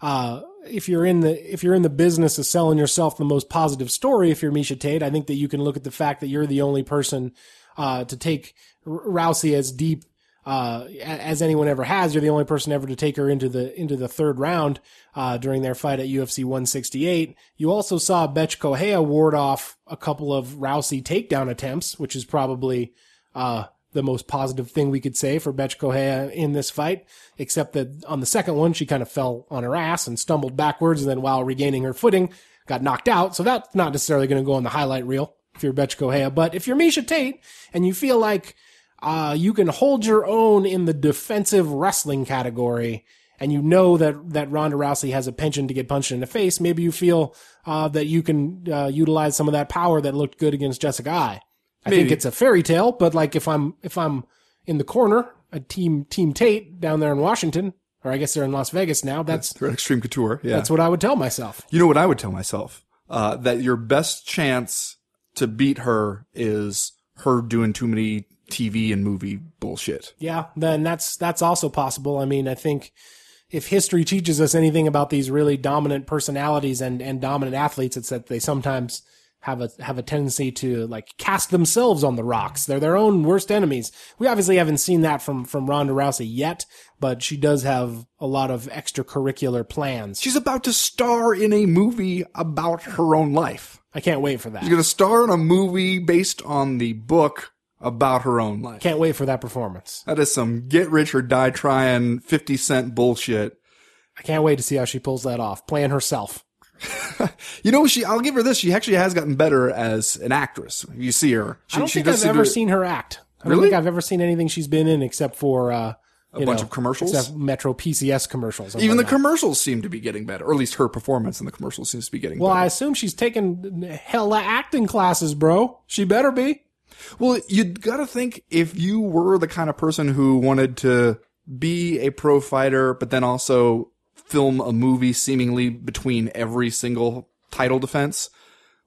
uh, if you're in the if you're in the business of selling yourself the most positive story, if you're Miesha Tate, I think that you can look at the fact that you're the only person uh, to take Rousey as deep uh, as anyone ever has. You're the only person ever to take her into the into the third round uh, during their fight at UFC 168. You also saw Bethe Correia ward off a couple of Rousey takedown attempts, which is probably uh, the most positive thing we could say for Bethe Correia in this fight, except that on the second one, she kind of fell on her ass and stumbled backwards, and then while regaining her footing, got knocked out. So that's not necessarily going to go on the highlight reel if you're Bethe Correia. But if you're Miesha Tate and you feel like uh, you can hold your own in the defensive wrestling category, and you know that that Ronda Rousey has a penchant to get punched in the face, maybe you feel uh, that you can uh, utilize some of that power that looked good against Jessica Eye. I think it's a fairy tale, but like if I'm if I'm in the corner, a team Team Tate down there in Washington, or I guess they're in Las Vegas now. That's They're Extreme Couture. Yeah. that's what I would tell myself. You know what I would tell myself? Uh, that your best chance to beat her is her doing too many TV and movie bullshit. Yeah, then that's that's also possible. I mean, I think if history teaches us anything about these really dominant personalities and and dominant athletes, it's that they sometimes have a have a tendency to like cast themselves on the rocks. They're their own worst enemies. We obviously haven't seen that from from Ronda Rousey yet, but she does have a lot of extracurricular plans. She's about to star in a movie about her own life. I can't wait for that. She's going to star in a movie based on the book about her own life. Can't wait for that performance. That is some get rich or die trying 50 cent bullshit. I can't wait to see how she pulls that off, playing herself. You know, she, I'll give her this. She actually has gotten better as an actress. You see her. She, I don't she think I've ever seen her act. I don't Really? think I've ever seen anything she's been in except for uh, a bunch of commercials. except Metro PCS commercials. Even the commercials seem to be getting better, or at least her performance in the commercials seems to be getting better. Well, I assume she's taking hella acting classes, bro. She better be. Well, you gotta think if you were the kind of person who wanted to be a pro fighter, but then also film a movie seemingly between every single title defense,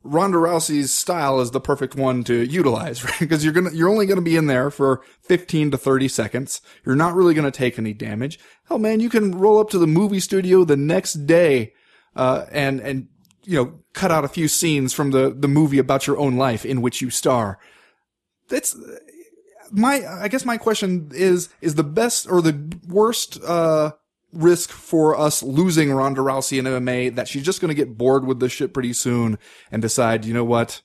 Ronda Rousey's style is the perfect one to utilize, right? Because you're gonna, you're only gonna be in there for 15 to 30 seconds. You're not really gonna take any damage. Hell, man, you can roll up to the movie studio the next day, uh, and, and, you know, cut out a few scenes from the, the movie about your own life in which you star. That's, my, I guess my question is, is the best or the worst, uh, risk for us losing Ronda Rousey in MMA that she's just going to get bored with this shit pretty soon and decide, you know what?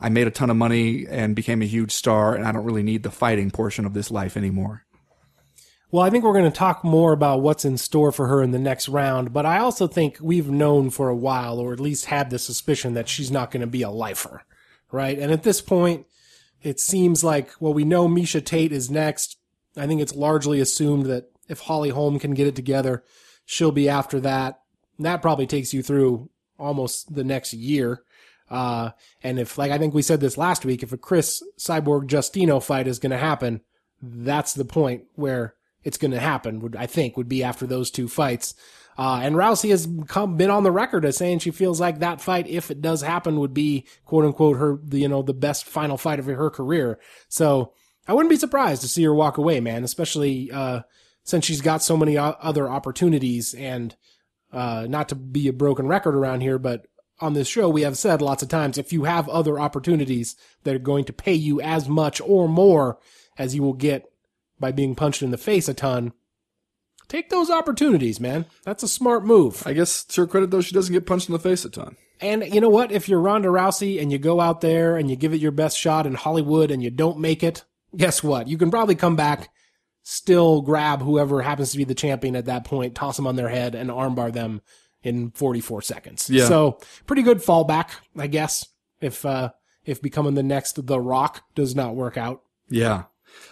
I made a ton of money and became a huge star and I don't really need the fighting portion of this life anymore. Well, I think we're going to talk more about what's in store for her in the next round, but I also think we've known for a while, or at least had the suspicion that she's not going to be a lifer, right? And at this point, it seems like, well, we know Miesha Tate is next. I think it's largely assumed that if Holly Holm can get it together, she'll be after that. That probably takes you through almost the next year. Uh, and if, like I think we said this last week, if a Cris Cyborg Justino fight is going to happen, that's the point where it's going to happen. Would I think would be after those two fights. Uh, and Rousey has come, been on the record as saying she feels like that fight, if it does happen, would be quote unquote her, you know, the best final fight of her career. So I wouldn't be surprised to see her walk away, man, especially, uh, since she's got so many o- other opportunities and, uh, not to be a broken record around here, but on this show, we have said lots of times, if you have other opportunities that are going to pay you as much or more as you will get by being punched in the face a ton, take those opportunities, man. That's a smart move. I guess to her credit though, she doesn't get punched in the face a ton. And you know what? If you're Ronda Rousey and you go out there and you give it your best shot in Hollywood and you don't make it, guess what? You can probably come back, still grab whoever happens to be the champion at that point, toss them on their head, and armbar them in 44 seconds. Yeah. So pretty good fallback, I guess. If uh, if becoming the next The Rock does not work out. Yeah.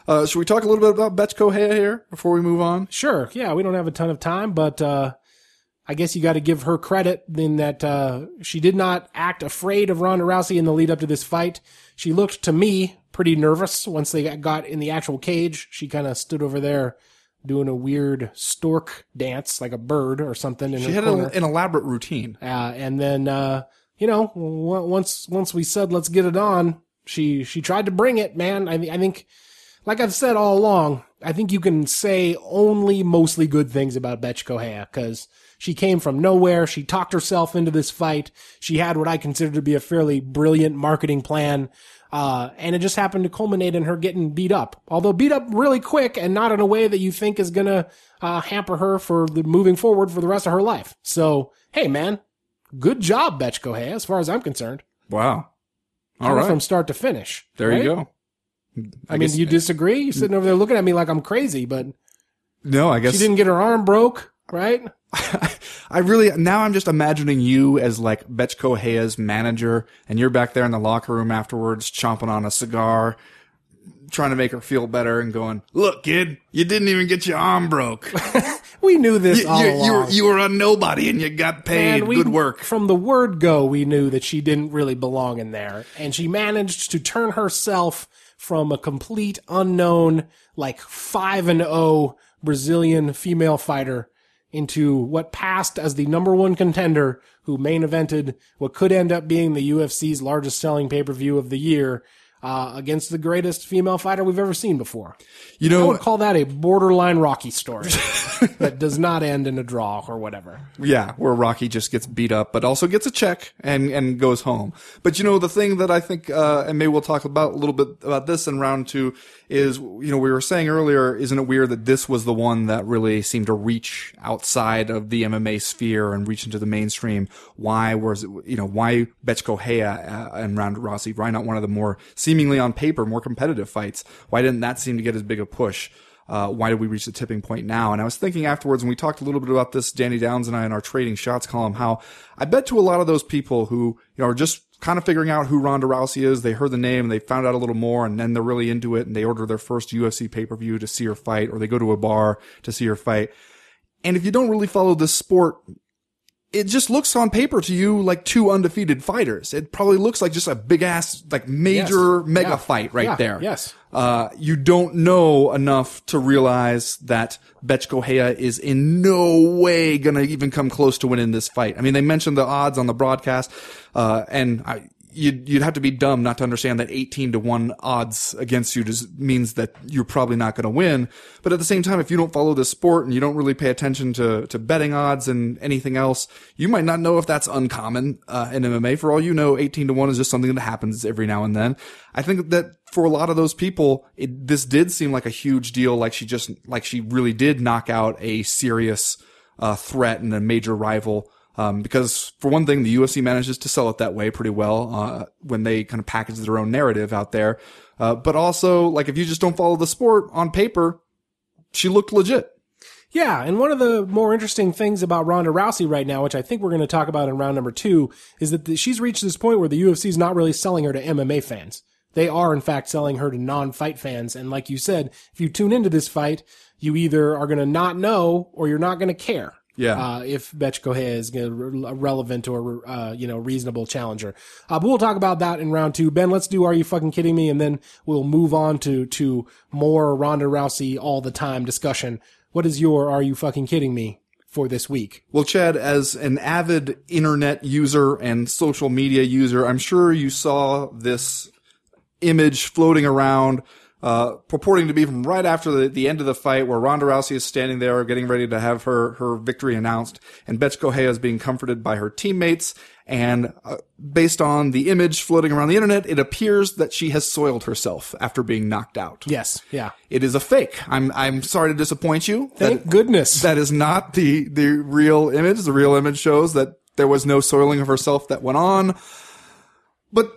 Uh, should we talk a little bit about Bethe Correia here before we move on? Sure. Yeah, we don't have a ton of time, but uh, I guess you got to give her credit in that uh, she did not act afraid of Ronda Rousey in the lead up to this fight. She looked to me pretty nervous once they got- in the actual cage. She kind of stood over there doing a weird stork dance, like a bird or something. In She had a, an elaborate routine. Uh, and then, uh, you know, w- once once we said let's get it on, she she tried to bring it, man. I, I think, like I've said all along, I think you can say only mostly good things about Bethe Correia because she came from nowhere. She talked herself into this fight. She had what I consider to be a fairly brilliant marketing plan. Uh, and it just happened to culminate in her getting beat up. Although beat up really quick and not in a way that you think is gonna uh, hamper her for the moving forward for the rest of her life. So, hey, man, good job, Bethe Correia, as far as I'm concerned. Wow. All right. From start to finish. there right? you go. I, mean, guess- you disagree? You're sitting over there looking at me like I'm crazy, but No, I guess she didn't get her arm broke, right? I really now I'm just imagining you as like Bethe Correia's manager, and you're back there in the locker room afterwards, chomping on a cigar, trying to make her feel better, and going, "Look, kid, you didn't even get your arm broke. We knew this You, all you, you, were, along. you were a nobody, and you got paid. We- Good work." From the word go, we knew that she didn't really belong in there. And she managed to turn herself from a complete unknown, like 5 and 0 Brazilian female fighter into what passed as the number one contender who main evented what could end up being the UFC's largest selling pay per view of the year uh, against the greatest female fighter we've ever seen before. You I know, would call that a borderline Rocky story that does not end in a draw or whatever. Yeah, where Rocky just gets beat up, but also gets a check and and goes home. But you know, the thing that I think, uh, and maybe we'll talk about a little bit about this in round two, is you know we were saying earlier, isn't it weird that this was the one that really seemed to reach outside of the MMA sphere and reach into the mainstream? Why was it, you know why Bethe Correia uh, and Ronda Rousey? Why not one of the more seemingly on paper more competitive fights? Why didn't that seem to get as big a push? uh, why did we reach the tipping point now? And I was thinking afterwards, when we talked a little bit about this, Danny Downes and I in our trading shots column, how I bet to a lot of those people who, you know, are just kind of figuring out who Ronda Rousey is. They heard the name and they found out a little more and then they're really into it and they order their first UFC pay-per-view to see her fight or they go to a bar to see her fight. And if you don't really follow this sport, it just looks on paper to you like two undefeated fighters. It probably looks like just a big ass, like major Yes. mega Yeah. fight right Yeah. there Yes. uh, you don't know enough to realize that Bethe Correia is in no way gonna even come close to winning this fight. I mean, they mentioned the odds on the broadcast, uh, and I, you'd, you'd have to be dumb not to understand that 18 to 1 odds against you just means that you're probably not gonna win. But at the same time, if you don't follow this sport and you don't really pay attention to, to betting odds and anything else, you might not know if that's uncommon, uh, in MMA. For all you know, 18 to 1 is just something that happens every now and then. I think that for a lot of those people, it, this did seem like a huge deal. Like she just, like she really did knock out a serious, uh, threat and a major rival. Um, because for one thing, the UFC manages to sell it that way pretty well, uh, when they kind of package their own narrative out there. Uh, but also, like, if you just don't follow the sport on paper, she looked legit. Yeah, and one of the more interesting things about Ronda Rousey right now, which I think we're going to talk about in round number two, is that the, she's reached this point where the UFC is not really selling her to MMA fans. They are, in fact, selling her to non-fight fans. And like you said, if you tune into this fight, you either are going to not know or you're not going to care. Yeah. Uh, if Bethe Correia is a relevant or, uh, you know, reasonable challenger. Uh, but we'll talk about that in round two. Ben, let's do Are You Fucking Kidding Me? And then we'll move on to, to more Ronda Rousey all the time discussion. What is your Are You Fucking Kidding Me for this week? Well, Chad, as an avid internet user and social media user, I'm sure you saw this image floating around, uh, purporting to be from right after the, the end of the fight where Ronda Rousey is standing there getting ready to have her, her victory announced and Bethe Correia is being comforted by her teammates. And uh, based on the image floating around the internet, it appears that she has soiled herself after being knocked out. Yes. Yeah. It is a fake. I'm, I'm sorry to disappoint you. Thank That- goodness. that is not the the real image. The real image shows that there was no soiling of herself that went on. But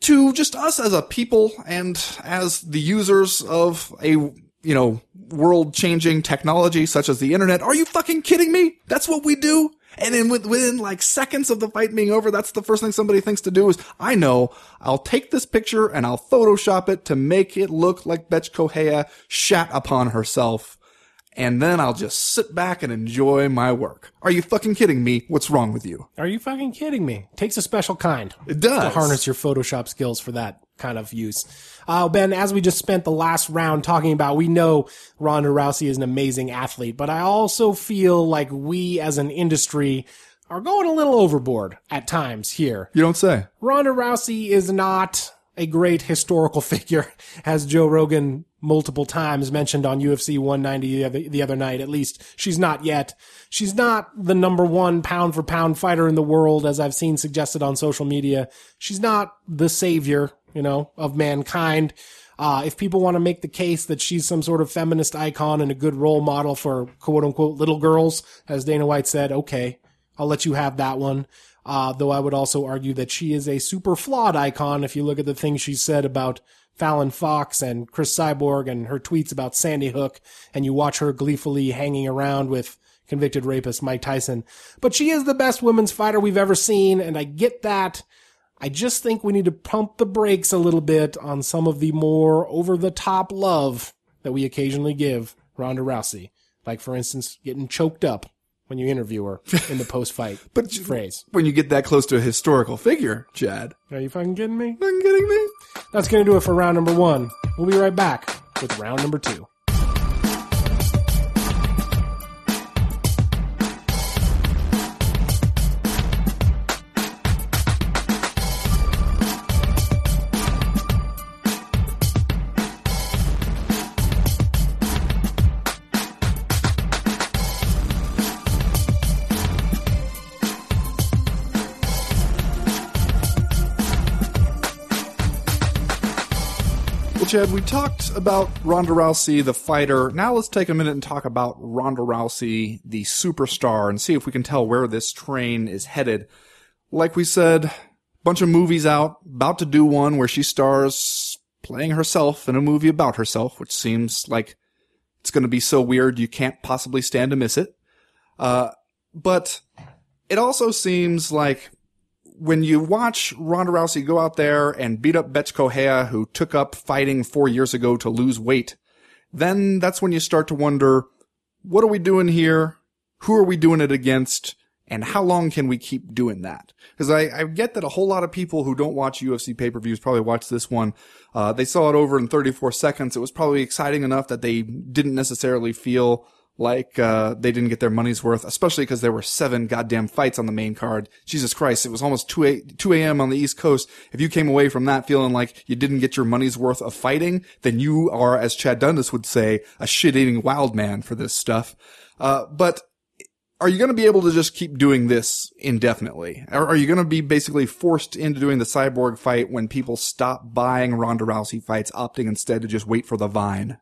to just us as a people and as the users of a you know world changing technology such as the internet, are you fucking kidding me? That's what we do. And then within like seconds of the fight being over, that's the first thing somebody thinks to do is, I know, I'll take this picture and I'll Photoshop it to make it look like Bethe Correia shat upon herself and then I'll just sit back and enjoy my work. Are you fucking kidding me? What's wrong with you? Are you fucking kidding me? Takes a special kind It does. to harness your Photoshop skills for that kind of use. Uh, Ben, as we just spent the last round talking about, we know Ronda Rousey is an amazing athlete, but I also feel like we as an industry are going a little overboard at times here. You don't say. Ronda Rousey is not a great historical figure, as Joe Rogan multiple times mentioned on UFC 190 the other, the other night. At least she's not yet. She's not the number one pound for pound fighter in the world, as I've seen suggested on social media. She's not the savior, you know, of mankind. Uh, if people want to make the case that she's some sort of feminist icon and a good role model for quote unquote little girls, as Dana White said, okay, I'll let you have that one. Uh, though I would also argue that she is a super flawed icon if you look at the things she said about Fallon Fox and Cris Cyborg and her tweets about Sandy Hook, and you watch her gleefully hanging around with convicted rapist Mike Tyson. But she is the best women's fighter we've ever seen, and I get that. I just think we need to pump the brakes a little bit on some of the more over the top love that we occasionally give Ronda Rousey. Like, for instance, getting choked up when you interview her in the post fight But phrase. when you get that close to a historical figure, Chad, Are you fucking kidding me? you kidding me? That's going to do it for round number one. We'll be right back with round number two. Chad, we talked about Ronda Rousey, the fighter. Now let's take a minute and talk about Ronda Rousey, the superstar, and see if we can tell where this train is headed. Like we said, bunch of movies out, about to do one where she stars playing herself in a movie about herself, which seems like it's going to be so weird you can't possibly stand to miss it. Uh, but it also seems like when you watch Ronda Rousey go out there and beat up Bethe Correia, who took up fighting four years ago to lose weight, then that's when you start to wonder, what are we doing here? Who are we doing it against? And how long can we keep doing that? Because I, I get that a whole lot of people who don't watch UFC pay-per-views probably watch this one. Uh, they saw it over in 34 seconds. It was probably exciting enough that they didn't necessarily feel like uh, they didn't get their money's worth, especially because there were seven goddamn fights on the main card. Jesus Christ, it was almost 2 a, 2 a.m. on the East Coast. If you came away from that feeling like you didn't get your money's worth of fighting, then you are, as Chad Dundas would say, a shit-eating wild man for this stuff. Uh, but are you going to be able to just keep doing this indefinitely? Or are you going to be basically forced into doing the cyborg fight when people stop buying Ronda Rousey fights, opting instead to just wait for the vine?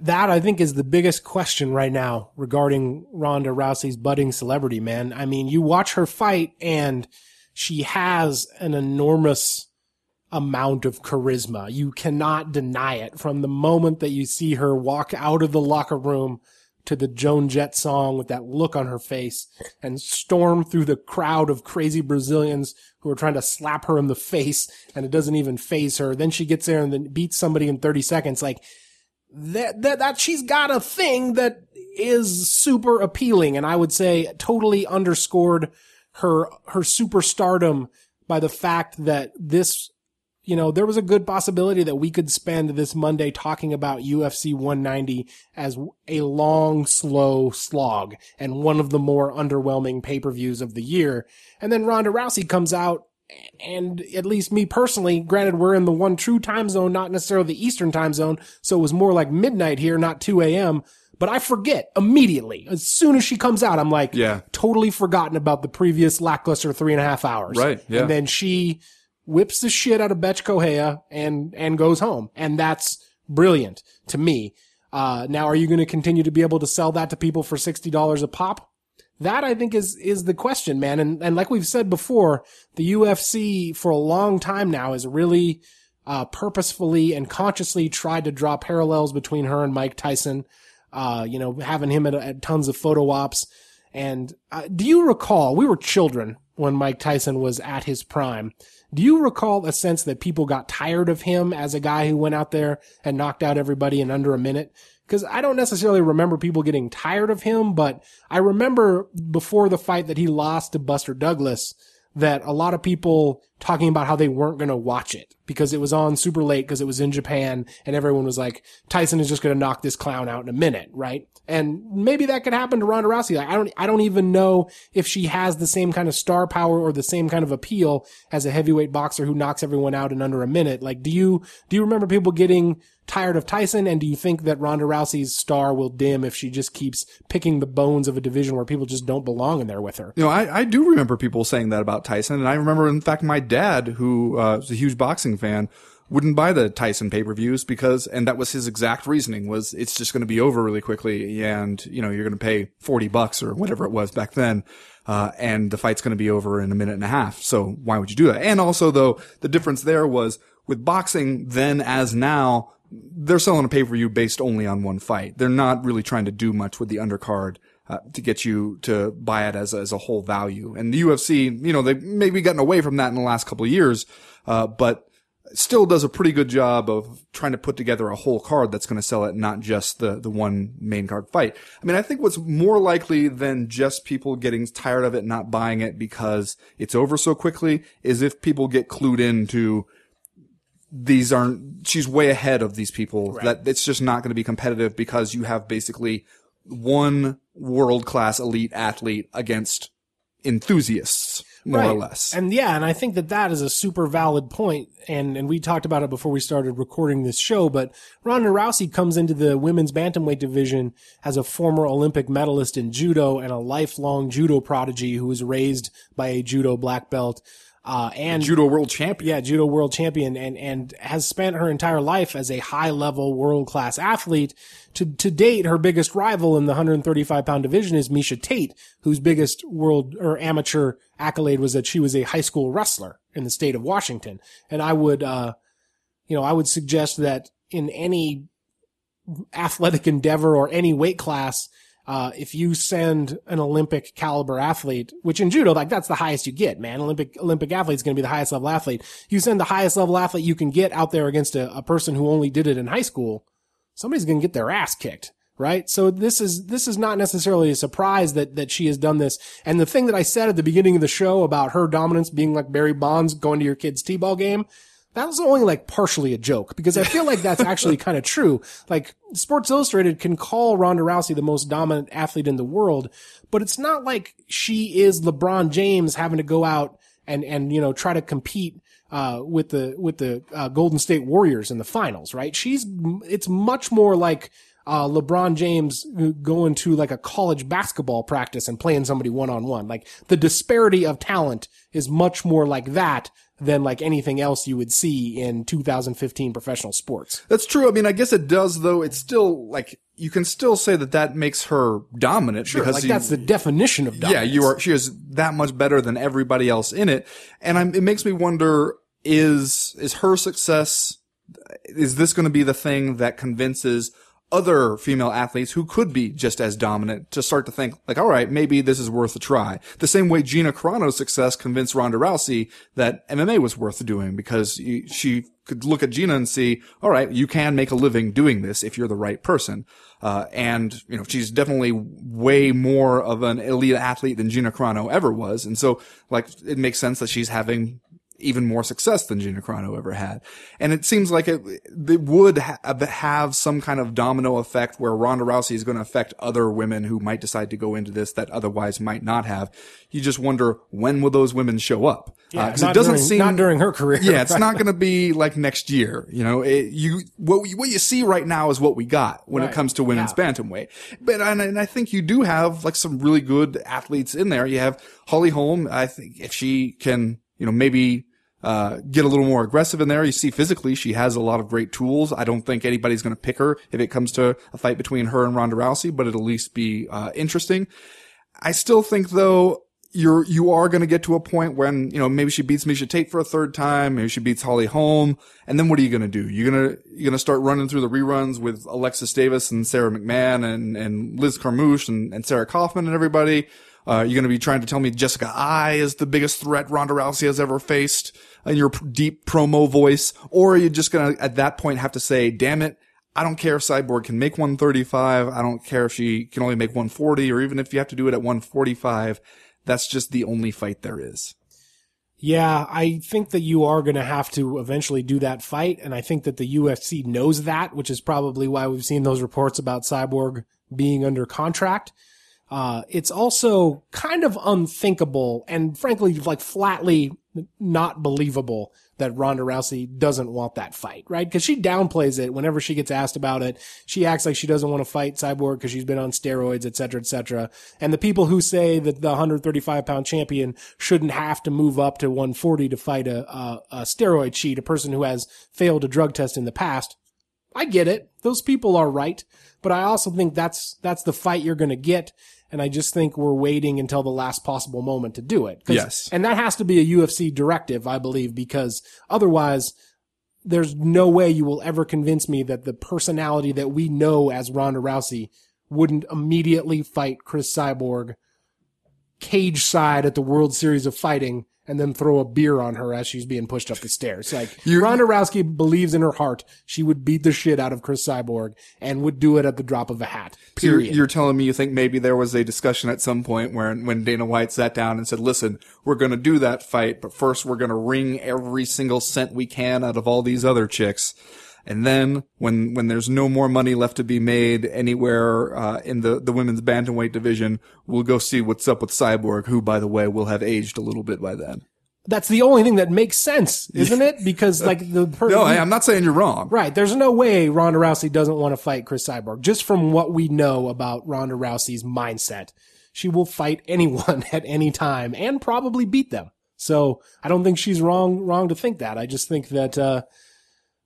That I think is the biggest question right now regarding Ronda Rousey's budding celebrity, man. I mean, you watch her fight and she has an enormous amount of charisma. You cannot deny it from the moment that you see her walk out of the locker room to the Joan Jett song with that look on her face and storm through the crowd of crazy Brazilians who are trying to slap her in the face and it doesn't even faze her. Then she gets there and then beats somebody in 30 seconds. Like that, that, that she's got a thing that is super appealing. And I would say totally underscored her, her superstardom by the fact that this you know, there was a good possibility that we could spend this Monday talking about UFC 190 as a long, slow slog and one of the more underwhelming pay-per-views of the year. And then Ronda Rousey comes out and at least me personally, granted we're in the one true time zone, not necessarily the Eastern time zone. So it was more like midnight here, not 2 a.m. But I forget immediately. As soon as she comes out, I'm like, Yeah. totally forgotten about the previous lackluster three and a half hours. Right, yeah. And then she whips the shit out of Bethe Correia and, and goes home. And that's brilliant to me. Uh, now are you going to continue to be able to sell that to people for $60 a pop? That I think is, is the question, man. And, and like we've said before, the UFC for a long time now has really, uh, purposefully and consciously tried to draw parallels between her and Mike Tyson. Uh, you know, having him at, at tons of photo ops. And, uh, do you recall, we were children when Mike Tyson was at his prime. Do you recall a sense that people got tired of him as a guy who went out there and knocked out everybody in under a minute? Because I don't necessarily remember people getting tired of him, but I remember before the fight that he lost to Buster Douglas that a lot of people talking about how they weren't going to watch it because it was on super late because it was in Japan and everyone was like, Tyson is just going to knock this clown out in a minute, right? And maybe that could happen to Ronda Rousey. Like, I don't, I don't even know if she has the same kind of star power or the same kind of appeal as a heavyweight boxer who knocks everyone out in under a minute. Like, do you, do you remember people getting tired of Tyson? And do you think that Ronda Rousey's star will dim if she just keeps picking the bones of a division where people just don't belong in there with her? You know, I, I do remember people saying that about Tyson. And I remember, in fact, my dad, who uh, was a huge boxing fan, wouldn't buy the Tyson pay-per-views because, and that was his exact reasoning was it's just going to be over really quickly. And, you know, you're going to pay 40 bucks or whatever it was back then. Uh, and the fight's going to be over in a minute and a half. So why would you do that? And also though, the difference there was with boxing then as now, they're selling a pay-per-view based only on one fight. They're not really trying to do much with the undercard. Uh, to get you to buy it as a, as a whole value. And the UFC, you know, they've maybe gotten away from that in the last couple of years, uh, but still does a pretty good job of trying to put together a whole card that's going to sell it, not just the, the one main card fight. I mean, I think what's more likely than just people getting tired of it, not buying it because it's over so quickly is if people get clued into these aren't, she's way ahead of these people Right. that it's just not going to be competitive because you have basically one world class elite athlete against enthusiasts, more or less. And yeah, and I think that that is a super valid point. And, and we talked about it before we started recording this show, but Ronda Rousey comes into the women's bantamweight division as a former Olympic medalist in judo and a lifelong judo prodigy who was raised by a judo black belt. Uh, and Judo world champion. yeah, judo world champion and, and has spent her entire life as a high level world class athlete. To, to date, her biggest rival in the 135 pound division is Miesha Tate, whose biggest world or amateur accolade was that she was a high school wrestler in the state of Washington. And I would, uh, you know, I would suggest that in any athletic endeavor or any weight class, uh, if you send an Olympic caliber athlete, which in judo, like that's the highest you get, man. Olympic, Olympic athlete is going to be the highest level athlete. You send the highest level athlete you can get out there against a, a person who only did it in high school. Somebody's going to get their ass kicked. Right. So this is, this is not necessarily a surprise that, that she has done this. And the thing that I said at the beginning of the show about her dominance being like Barry Bonds going to your kid's t-ball game, that was only like partially a joke because I feel like that's actually kind of true. Like Sports Illustrated can call Ronda Rousey the most dominant athlete in the world, but it's not like she is LeBron James having to go out and, and, you know, try to compete, uh, with the, with the, uh, Golden State Warriors in the finals, right? She's, it's much more like, uh, LeBron James going to like a college basketball practice and playing somebody one on one. Like the disparity of talent is much more like that than like anything else you would see in 2015 professional sports. That's true. I mean, I guess it does, though. It's still like you can still say that that makes her dominant because like you- that's the definition of dominant. yeah, you are. She is that much better than everybody else in it, and I'm, it makes me wonder: is is her success? Is this going to be the thing that convinces? Other female athletes who could be just as dominant to start to think like, all right, maybe this is worth a try. The same way Gina Carano's success convinced Ronda Rousey that MMA was worth doing because she could look at Gina and see, all right, you can make a living doing this if you're the right person. Uh, and, you know, she's definitely way more of an elite athlete than Gina Carano ever was. And so, like, it makes sense that she's having even more success than Gina Carano ever had. And it seems like it, it would ha- have some kind of domino effect where Ronda Rousey is going to affect other women who might decide to go into this that otherwise might not have. You just wonder when will those women show up? Yeah, Uh, it doesn't during, seem not during her career. yeah, it's not going to be like next year. You know, it, you what we- what you see right now is what we got when Right. it comes to women's Yeah. bantamweight. But and, and I think you do have like some really good athletes in there. You have Holly Holm. I think if she can, you know, maybe. Uh, get a little more aggressive in there. You see physically, she has a lot of great tools. I don't think anybody's going to pick her if it comes to a fight between her and Ronda Rousey, but it'll at least be, uh, interesting. I still think though, you're, you are going to get to a point when, you know, maybe she beats Miesha Tate for a third time. Maybe she beats Holly Holm. And then what are you going to do? You're going to, you're to start running through the reruns with Alexis Davis and Sara McMann and, and Liz Carmouche and, and Sarah Kaufman and everybody. Uh, you're going to be trying to tell me Jessica Eye is the biggest threat Ronda Rousey has ever faced in your p- deep promo voice. Or are you just going to, at that point, have to say, damn it, I don't care if Cyborg can make 135. I don't care if she can only make 140 or even if you have to do it at 145. That's just the only fight there is. Yeah, I think that you are going to have to eventually do that fight, and I think that the UFC knows that, which is probably why we've seen those reports about Cyborg being under contract. Uh, it's also kind of unthinkable and frankly, like flatly not believable that Ronda Rousey doesn't want that fight, right? Because she downplays it whenever she gets asked about it. She acts like she doesn't want to fight Cyborg because she's been on steroids, et cetera, et cetera. And the people who say that the 135 pound champion shouldn't have to move up to 140 to fight a, a, a steroid cheat, a person who has failed a drug test in the past. I get it. Those people are right. But I also think that's, that's the fight you're going to get. And I just think we're waiting until the last possible moment to do it. Yes. And that has to be a UFC directive, I believe, because otherwise there's no way you will ever convince me that the personality that we know as Ronda Rousey wouldn't immediately fight Cris Cyborg cage side at the World Series of Fighting and then throw a beer on her as she's being pushed up the stairs. Like You're- Ronda Rousey believes in her heart she would beat the shit out of Cris Cyborg and would do it at the drop of a hat. So you're, Period. you're telling me you think maybe there was a discussion at some point where when Dana White sat down and said, "Listen, we're going to do that fight, but first we're going to wring every single cent we can out of all these other chicks." And then when when there's no more money left to be made anywhere uh, in the the women's bantamweight division, we'll go see what's up with Cyborg, who by the way will have aged a little bit by then. That's the only thing that makes sense, isn't it? Because like the per- No, I'm not saying you're wrong. Right. There's no way Ronda Rousey doesn't want to fight Cris Cyborg. Just from what we know about Ronda Rousey's mindset, she will fight anyone at any time and probably beat them. So I don't think she's wrong, wrong to think that. I just think that, uh,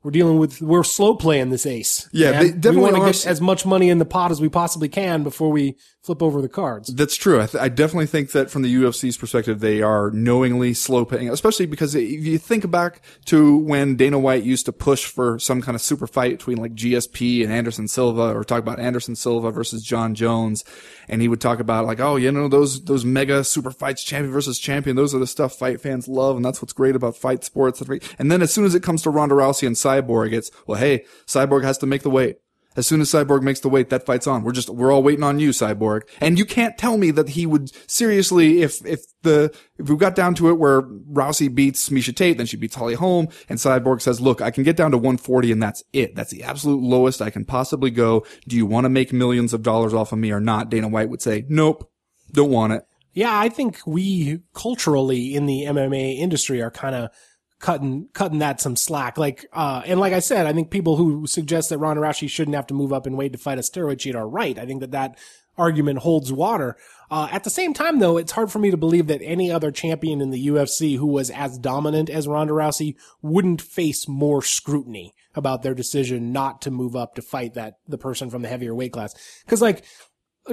we're dealing with, we're slow playing this ace. Yeah, man. they definitely we want to get as much money in the pot as we possibly can before we flip over the cards. That's true. I, th- I definitely think that from the UFC's perspective, they are knowingly slow paying, especially because if you think back to when Dana White used to push for some kind of super fight between like GSP and Anderson Silva, or talk about Anderson Silva versus Jon Jones, and he would talk about like, oh, you know, those those mega super fights, champion versus champion, those are the stuff fight fans love, and that's what's great about fight sports. And then as soon as it comes to Ronda Rousey and Cyborg, it's well, hey, Cyborg has to make the weight. As soon as Cyborg makes the weight, that fight's on. We're just, we're all waiting on you, Cyborg. And you can't tell me that he would seriously, if, if the, if we got down to it where Rousey beats Miesha Tate, then she beats Holly Holm, and Cyborg says, look, I can get down to 140 and that's it. That's the absolute lowest I can possibly go. Do you want to make millions of dollars off of me or not? Dana White would say, nope, don't want it. Yeah, I think we culturally in the MMA industry are kind of cutting cutting that some slack. Like, uh, and like I said, I think people who suggest that Ronda Rousey shouldn't have to move up in weight to fight a steroid cheat are right. I think that that argument holds water. Uh, at the same time, though, it's hard for me to believe that any other champion in the UFC who was as dominant as Ronda Rousey wouldn't face more scrutiny about their decision not to move up to fight that the person from the heavier weight class. Because like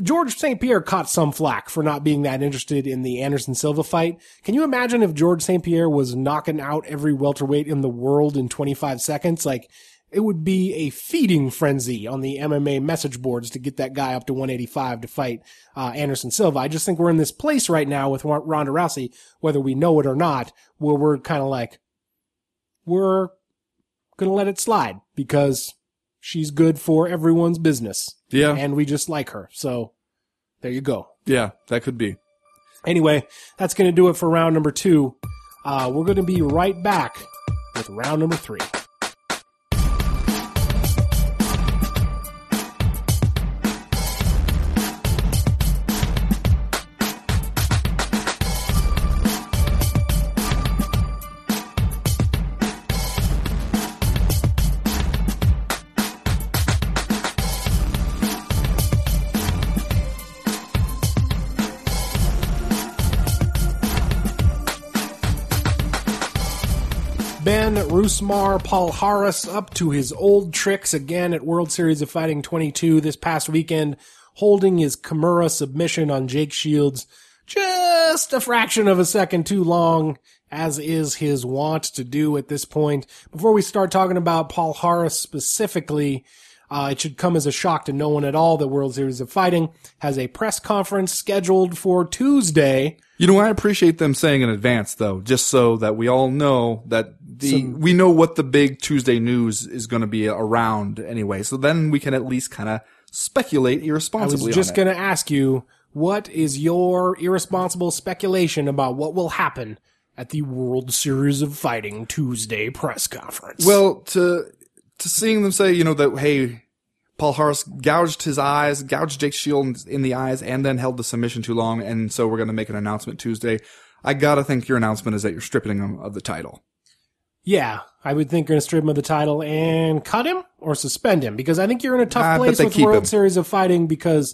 George St. Pierre caught some flack for not being that interested in the Anderson Silva fight. Can you imagine if George St. Pierre was knocking out every welterweight in the world in 25 seconds? Like, it would be a feeding frenzy on the MMA message boards to get that guy up to 185 to fight uh, Anderson Silva. I just think we're in this place right now with Ron- Ronda Rousey, whether we know it or not, where we're kind of like, we're gonna let it slide because she's good for everyone's business Yeah. and we just like her. So there you go. Yeah, that could be. Anyway, that's going to do it for round number two. Uh, we're going to be right back with round number three. Rousimar Palhares up to his old tricks again at World Series of Fighting 22 this past weekend, holding his Kimura submission on Jake Shields just a fraction of a second too long, as is his wont to do at this point. Before we start talking about Palhares specifically, uh, it should come as a shock to no one at all that World Series of Fighting has a press conference scheduled for Tuesday. You know, I appreciate them saying in advance though, just so that we all know that the, we know what the big Tuesday news is going to be around anyway. So then we can at least kind of speculate irresponsibly. I was just going to ask you, what is your irresponsible speculation about what will happen at the World Series of Fighting Tuesday press conference. Well, to to seeing them say, you know, that hey, Palhares gouged his eyes, gouged Jake Shield in the eyes, and then held the submission too long, and so we're going to make an announcement Tuesday. I gotta think your announcement is that you're stripping him of the title. Yeah, I would think you're going to strip him of the title and cut him or suspend him because I think you're in a tough I place with World him. Series of Fighting because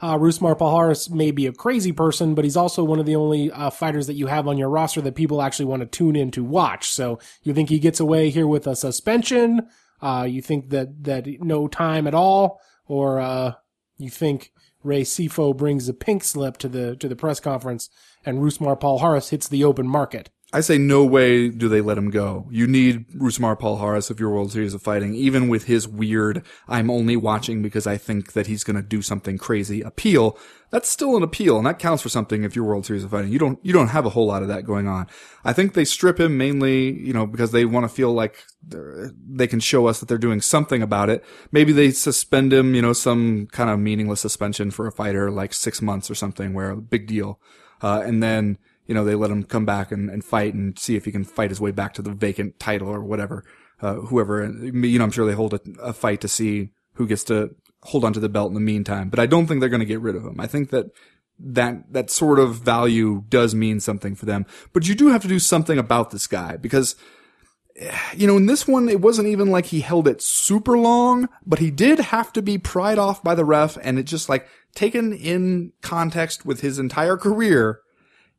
uh, Rousimar Palhares may be a crazy person, but he's also one of the only uh, fighters that you have on your roster that people actually want to tune in to watch. So you think he gets away here with a suspension? Uh, you think that that no time at all, or uh, you think Ray Sefo brings a pink slip to the to the press conference and Rousimar Palhares hits the open market? I say no way do they let him go. You need Rousimar Palhares of your World Series of Fighting, even with his weird, I'm only watching because I think that he's gonna do something crazy appeal. That's still an appeal, and that counts for something if you're World Series of Fighting. You don't, you don't have a whole lot of that going on. I think they strip him mainly, you know, because they want to feel like they're- can show us that they're doing something about it. Maybe they suspend him, you know, some kind of meaningless suspension for a fighter, like six months or something, where a big deal. Uh, and then, you know, they let him come back and, and fight and see if he can fight his way back to the vacant title or whatever. Uh, whoever, you know, I'm sure they hold a, a fight to see who gets to hold onto the belt in the meantime. But I don't think they're going to get rid of him. I think that that, that sort of value does mean something for them. But you do have to do something about this guy because, eh, you know, in this one, it wasn't even like he held it super long, but he did have to be pried off by the ref and it just like taken in context with his entire career.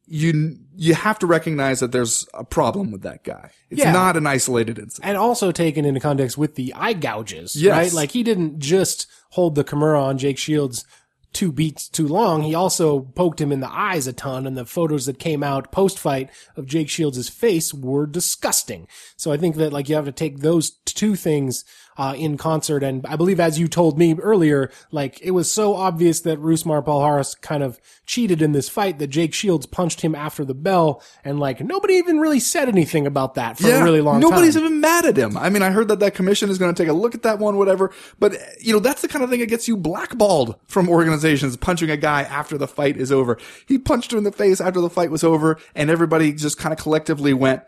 You, you have to recognize that there's a problem with that guy. It's Yeah. not an isolated incident. and also taken into context with the eye gouges, Yes. right? Like he didn't just hold the Kimura on Jake Shields two beats too long. He also poked him in the eyes a ton, and the photos that came out post fight of Jake Shields' face were disgusting. So I think that like you have to take those two things uh, in concert. And I believe, as you told me earlier, like it was so obvious that Rousimar Palhares kind of cheated in this fight that Jake Shields punched him after the bell, and like nobody even really said anything about that for a really long time. Nobody's time. even mad at him. I mean, I heard that that commission is going to take a look at that one, whatever. But you know, that's the kind of thing that gets you blackballed from organizations punching a guy after the fight is over. He punched him in the face after the fight was over, and everybody just kind of collectively went,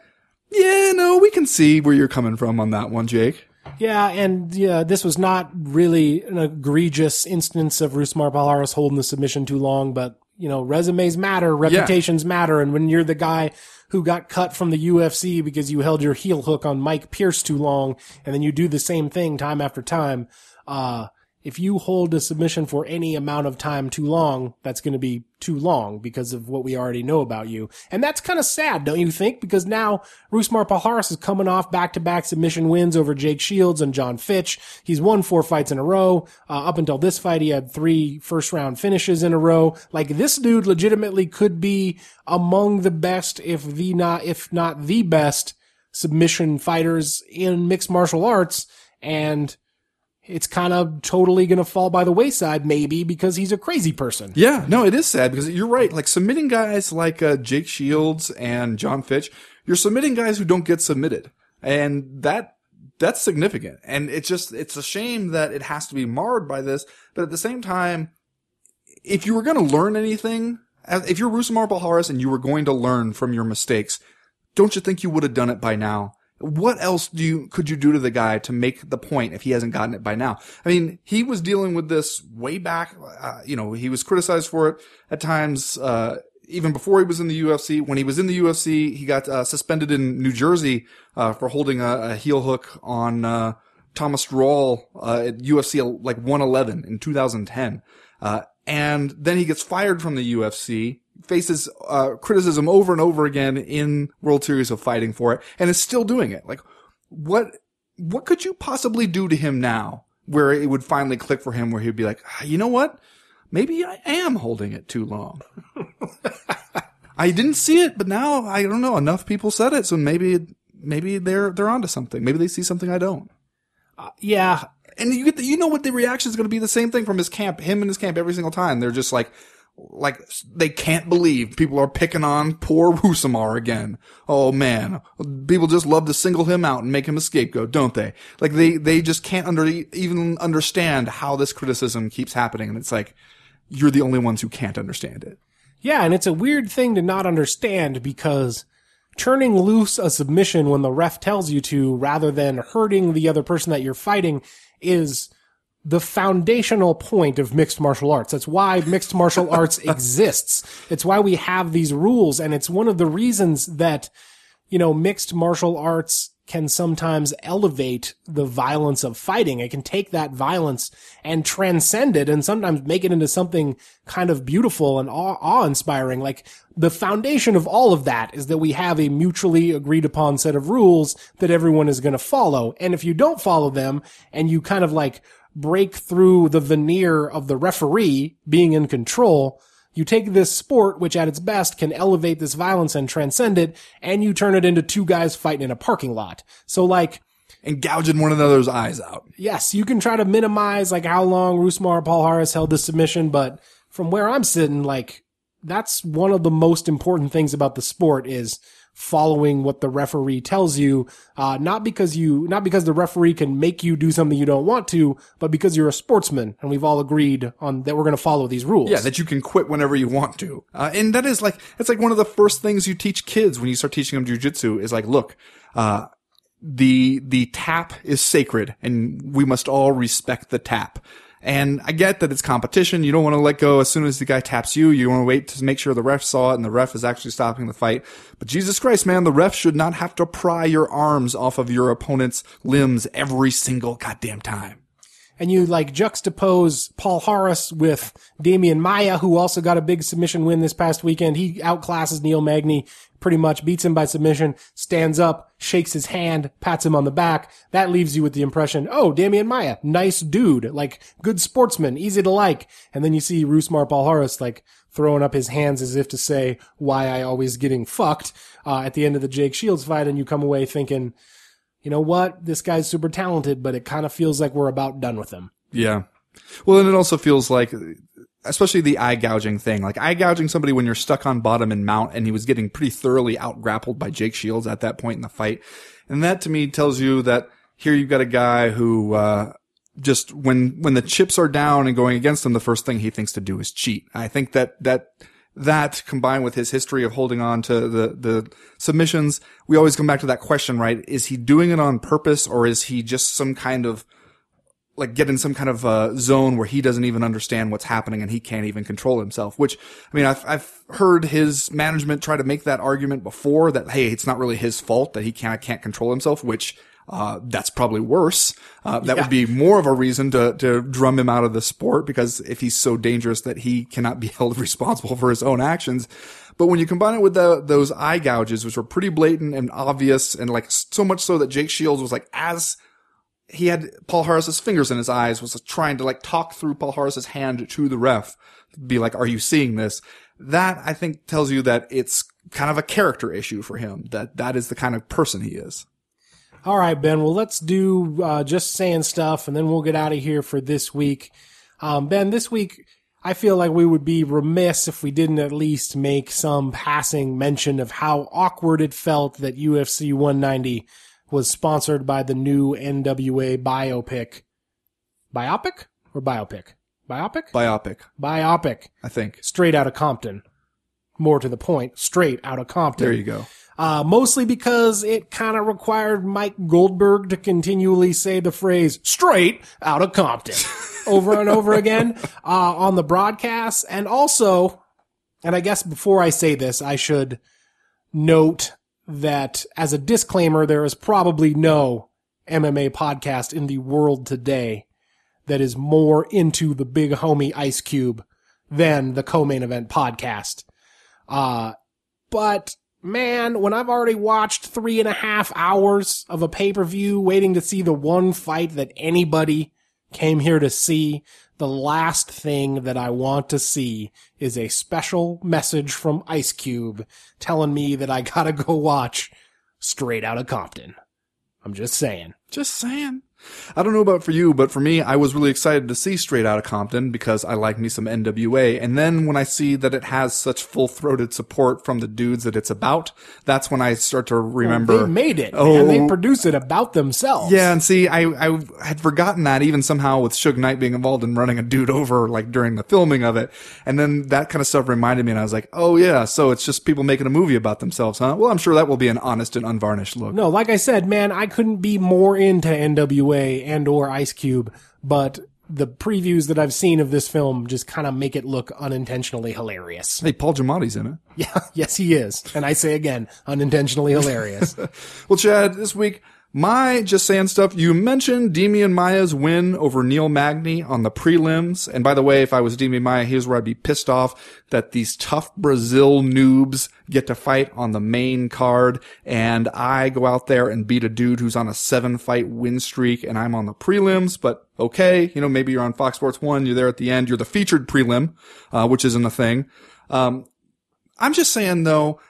"Yeah, no, we can see where you're coming from on that one, Jake." Yeah, and yeah, this was not really an egregious instance of Rousimar Palhares holding the submission too long, but you know, resumes matter, reputations matter, and when you're the guy who got cut from the UFC because you held your heel hook on Mike Pierce too long, and then you do the same thing time after time, uh, if you hold a submission for any amount of time too long, that's going to be too long because of what we already know about you. And that's kind of sad, don't you think? Because now Rousimar Palhares is coming off back-to-back submission wins over Jake Shields and John Fitch. He's won four fights in a row. Uh, up until this fight, he had three first-round finishes in a row. Like this dude legitimately could be among the best, if the not, if not the best submission fighters in mixed martial arts. And it's kind of totally going to fall by the wayside, maybe because he's a crazy person. Yeah, no, it is sad because you're right. Like submitting guys like uh, Jake Shields and John Fitch, you're submitting guys who don't get submitted, and that that's significant. And it's just it's a shame that it has to be marred by this. But at the same time, if you were going to learn anything, if you're Rousimar Palhares and you were going to learn from your mistakes, don't you think you would have done it by now? What else do you could you do to the guy to make the point if he hasn't gotten it by now? I mean, he was dealing with this way back. Uh, you know, he was criticized for it at times. Uh, even before he was in the UFC, when he was in the UFC, he got uh, suspended in New Jersey uh, for holding a, a heel hook on uh, Tomasz Drwal uh, at UFC like 111 in 2010. Uh, and then he gets fired from the UFC, faces uh, criticism over and over again in World Series of Fighting for it, and is still doing it. Like, what what could you possibly do to him now, where it would finally click for him, where he'd be like, "Ah, you know what, maybe I am holding it too long. I didn't see it, but now I don't know. Enough people said it, so maybe maybe they're they're onto something. Maybe they see something I don't. Yeah, And you get the, you know what the reaction is going to be the same thing from his camp, him and his camp every single time. They're just like, like they can't believe people are picking on poor Rousimar again. Oh man, people just love to single him out and make him a scapegoat, don't they? Like they they just can't under even understand how this criticism keeps happening, and it's like you're the only ones who can't understand it. Yeah, and it's a weird thing to not understand because turning loose a submission when the ref tells you to rather than hurting the other person that you're fighting is the foundational point of mixed martial arts. That's why mixed martial arts exists. It's why we have these rules. And it's one of the reasons that, you know, mixed martial arts can sometimes elevate the violence of fighting. It can take that violence and transcend it and sometimes make it into something kind of beautiful and awe inspiring. Like the foundation of all of that is that we have a mutually agreed upon set of rules that everyone is going to follow. And if you don't follow them and you kind of like break through the veneer of the referee being in control, you take this sport, which at its best can elevate this violence and transcend it, and you turn it into two guys fighting in a parking lot. So like, and gouging one another's eyes out. Yes, you can try to minimize like how long Rousimar Palhares held the submission, but from where I'm sitting, like that's one of the most important things about the sport is following what the referee tells you, uh, not because you, not because the referee can make you do something you don't want to, but because you're a sportsman and we've all agreed on that we're going to follow these rules. Yeah, that you can quit whenever you want to. Uh, and that is like, it's like one of the first things you teach kids when you start teaching them jujitsu is like, look, uh, the, the tap is sacred and we must all respect the tap. And I get that it's competition. You don't want to let go as soon as the guy taps you. You want to wait to make sure the ref saw it and the ref is actually stopping the fight. But Jesus Christ, man, the ref should not have to pry your arms off of your opponent's limbs every single goddamn time and you like juxtapose Palhares with Demian Maya, who also got a big submission win this past weekend. He outclasses Neil Magny pretty much, beats him by submission, stands up, shakes his hand, pats him on the back. That leaves you with the impression, oh, Demian Maya, nice dude, like good sportsman, easy to like. And then you see Rousimar Palhares like throwing up his hands as if to say, why I always getting fucked, uh, at the end of the Jake Shields fight. And you come away thinking, you know what? This guy's super talented, but it kind of feels like we're about done with him. Yeah. Well, and it also feels like, especially the eye gouging thing, like eye gouging somebody when you're stuck on bottom and mount, and he was getting pretty thoroughly out grappled by Jake Shields at that point in the fight. And that to me tells you that here you've got a guy who, uh, just when, when the chips are down and going against him, the first thing he thinks to do is cheat. I think that, that, that combined with his history of holding on to the, the submissions, we always come back to that question, right? Is he doing it on purpose or is he just some kind of, like get in some kind of uh, zone where he doesn't even understand what's happening and he can't even control himself. Which I mean, I've I've heard his management try to make that argument before that hey, it's not really his fault that he can't can't control himself. Which uh, that's probably worse. Uh, that yeah. would be more of a reason to, to drum him out of the sport because if he's so dangerous that he cannot be held responsible for his own actions. But when you combine it with the, those eye gouges, which were pretty blatant and obvious and like so much so that Jake Shields was like, as he had Palhares's fingers in his eyes, was trying to like talk through Palhares's hand to the ref, be like, are you seeing this? That I think tells you that it's kind of a character issue for him, that that is the kind of person he is. All right, Ben. Well, let's do uh, just saying stuff, and then we'll get out of here for this week. Um, ben, this week I feel like we would be remiss if we didn't at least make some passing mention of how awkward it felt that UFC 190 was sponsored by the new NWA biopic. Biopic or biopic? Biopic? Biopic. Biopic. I think. Straight out of Compton. More to the point, straight out of Compton. There you go uh, mostly because it kind of required Mike Goldberg to continually say the phrase straight out of Compton over and over again uh, on the broadcast. And also, and I guess before I say this, I should note that as a disclaimer, there is probably no MMA podcast in the world today that is more into the big homie Ice Cube than the co-main event podcast. Uh, but man, when I've already watched three and a half hours of a pay per view waiting to see the one fight that anybody came here to see, the last thing that I want to see is a special message from Ice Cube telling me that I gotta go watch Straight out of Compton. I'm just saying. Just saying. I don't know about for you, but for me, I was really excited to see Straight Outta Compton because I like me some NWA. And then when I see that it has such full-throated support from the dudes that it's about, that's when I start to remember. They made it, Oh. and they produce it about themselves. Yeah, and see, I, I had forgotten that even somehow with Suge Knight being involved in running a dude over like during the filming of it. And then that kind of stuff reminded me and I was like, oh yeah, so it's just people making a movie about themselves, huh? Well, I'm sure that will be an honest and unvarnished look. No, like I said, man, I couldn't be more into NWA and or Ice Cube, but the previews that I've seen of this film just kind of make it look unintentionally hilarious. Hey, Paul Giamatti's in it. Yeah, yes, he is. And I say again, unintentionally hilarious. Well, Chad, this week, my just saying stuff. You mentioned Demian Maya's win over Neil Magny on the prelims. And by the way, if I was Demian Maya, here's where I'd be pissed off that these TUF Brazil noobs get to fight on the main card. And I go out there and beat a dude who's on a seven fight win streak and I'm on the prelims. But okay, you know, maybe you're on Fox Sports 1. You're there at the end. You're the featured prelim, uh, which isn't a thing. Um, I'm just saying though,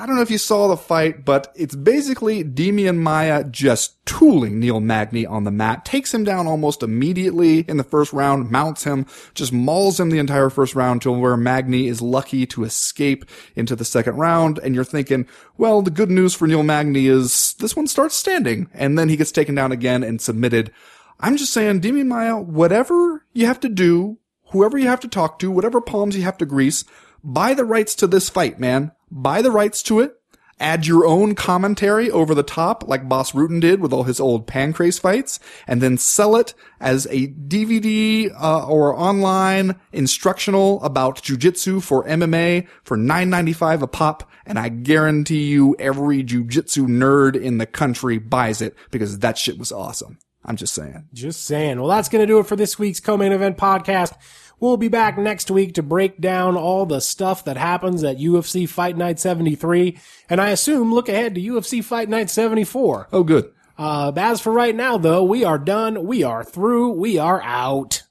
I don't know if you saw the fight, but it's basically Demian Maya just tooling Neil Magny on the mat, takes him down almost immediately in the first round, mounts him, just mauls him the entire first round till where Magny is lucky to escape into the second round. And you're thinking, well, the good news for Neil Magny is this one starts standing and then he gets taken down again and submitted. I'm just saying, Demian Maya, whatever you have to do, whoever you have to talk to, whatever palms you have to grease, buy the rights to this fight, man. Buy the rights to it. Add your own commentary over the top, like Bas Rutten did with all his old Pancrase fights, and then sell it as a DVD uh, or online instructional about jujitsu for MMA for $9.95 a pop. And I guarantee you every jujitsu nerd in the country buys it because that shit was awesome. I'm just saying. Just saying. Well, that's going to do it for this week's co-main event podcast. We'll be back next week to break down all the stuff that happens at UFC Fight Night 73. And I assume look ahead to UFC Fight Night 74. Oh, good. Uh, as for right now, though, we are done. We are through. We are out.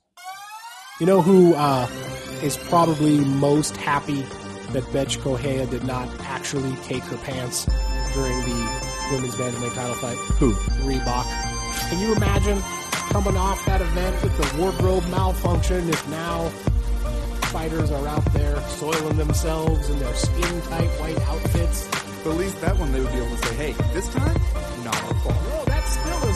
You know who uh, is probably most happy that Bethe Correia did not actually take her pants during the women's bantamweight title fight? Who? Reebok. Can you imagine coming off that event with the wardrobe malfunction if now fighters are out there soiling themselves in their skin tight white outfits? But at least that one they would be able to say, hey, this time, not our fault. No, that's still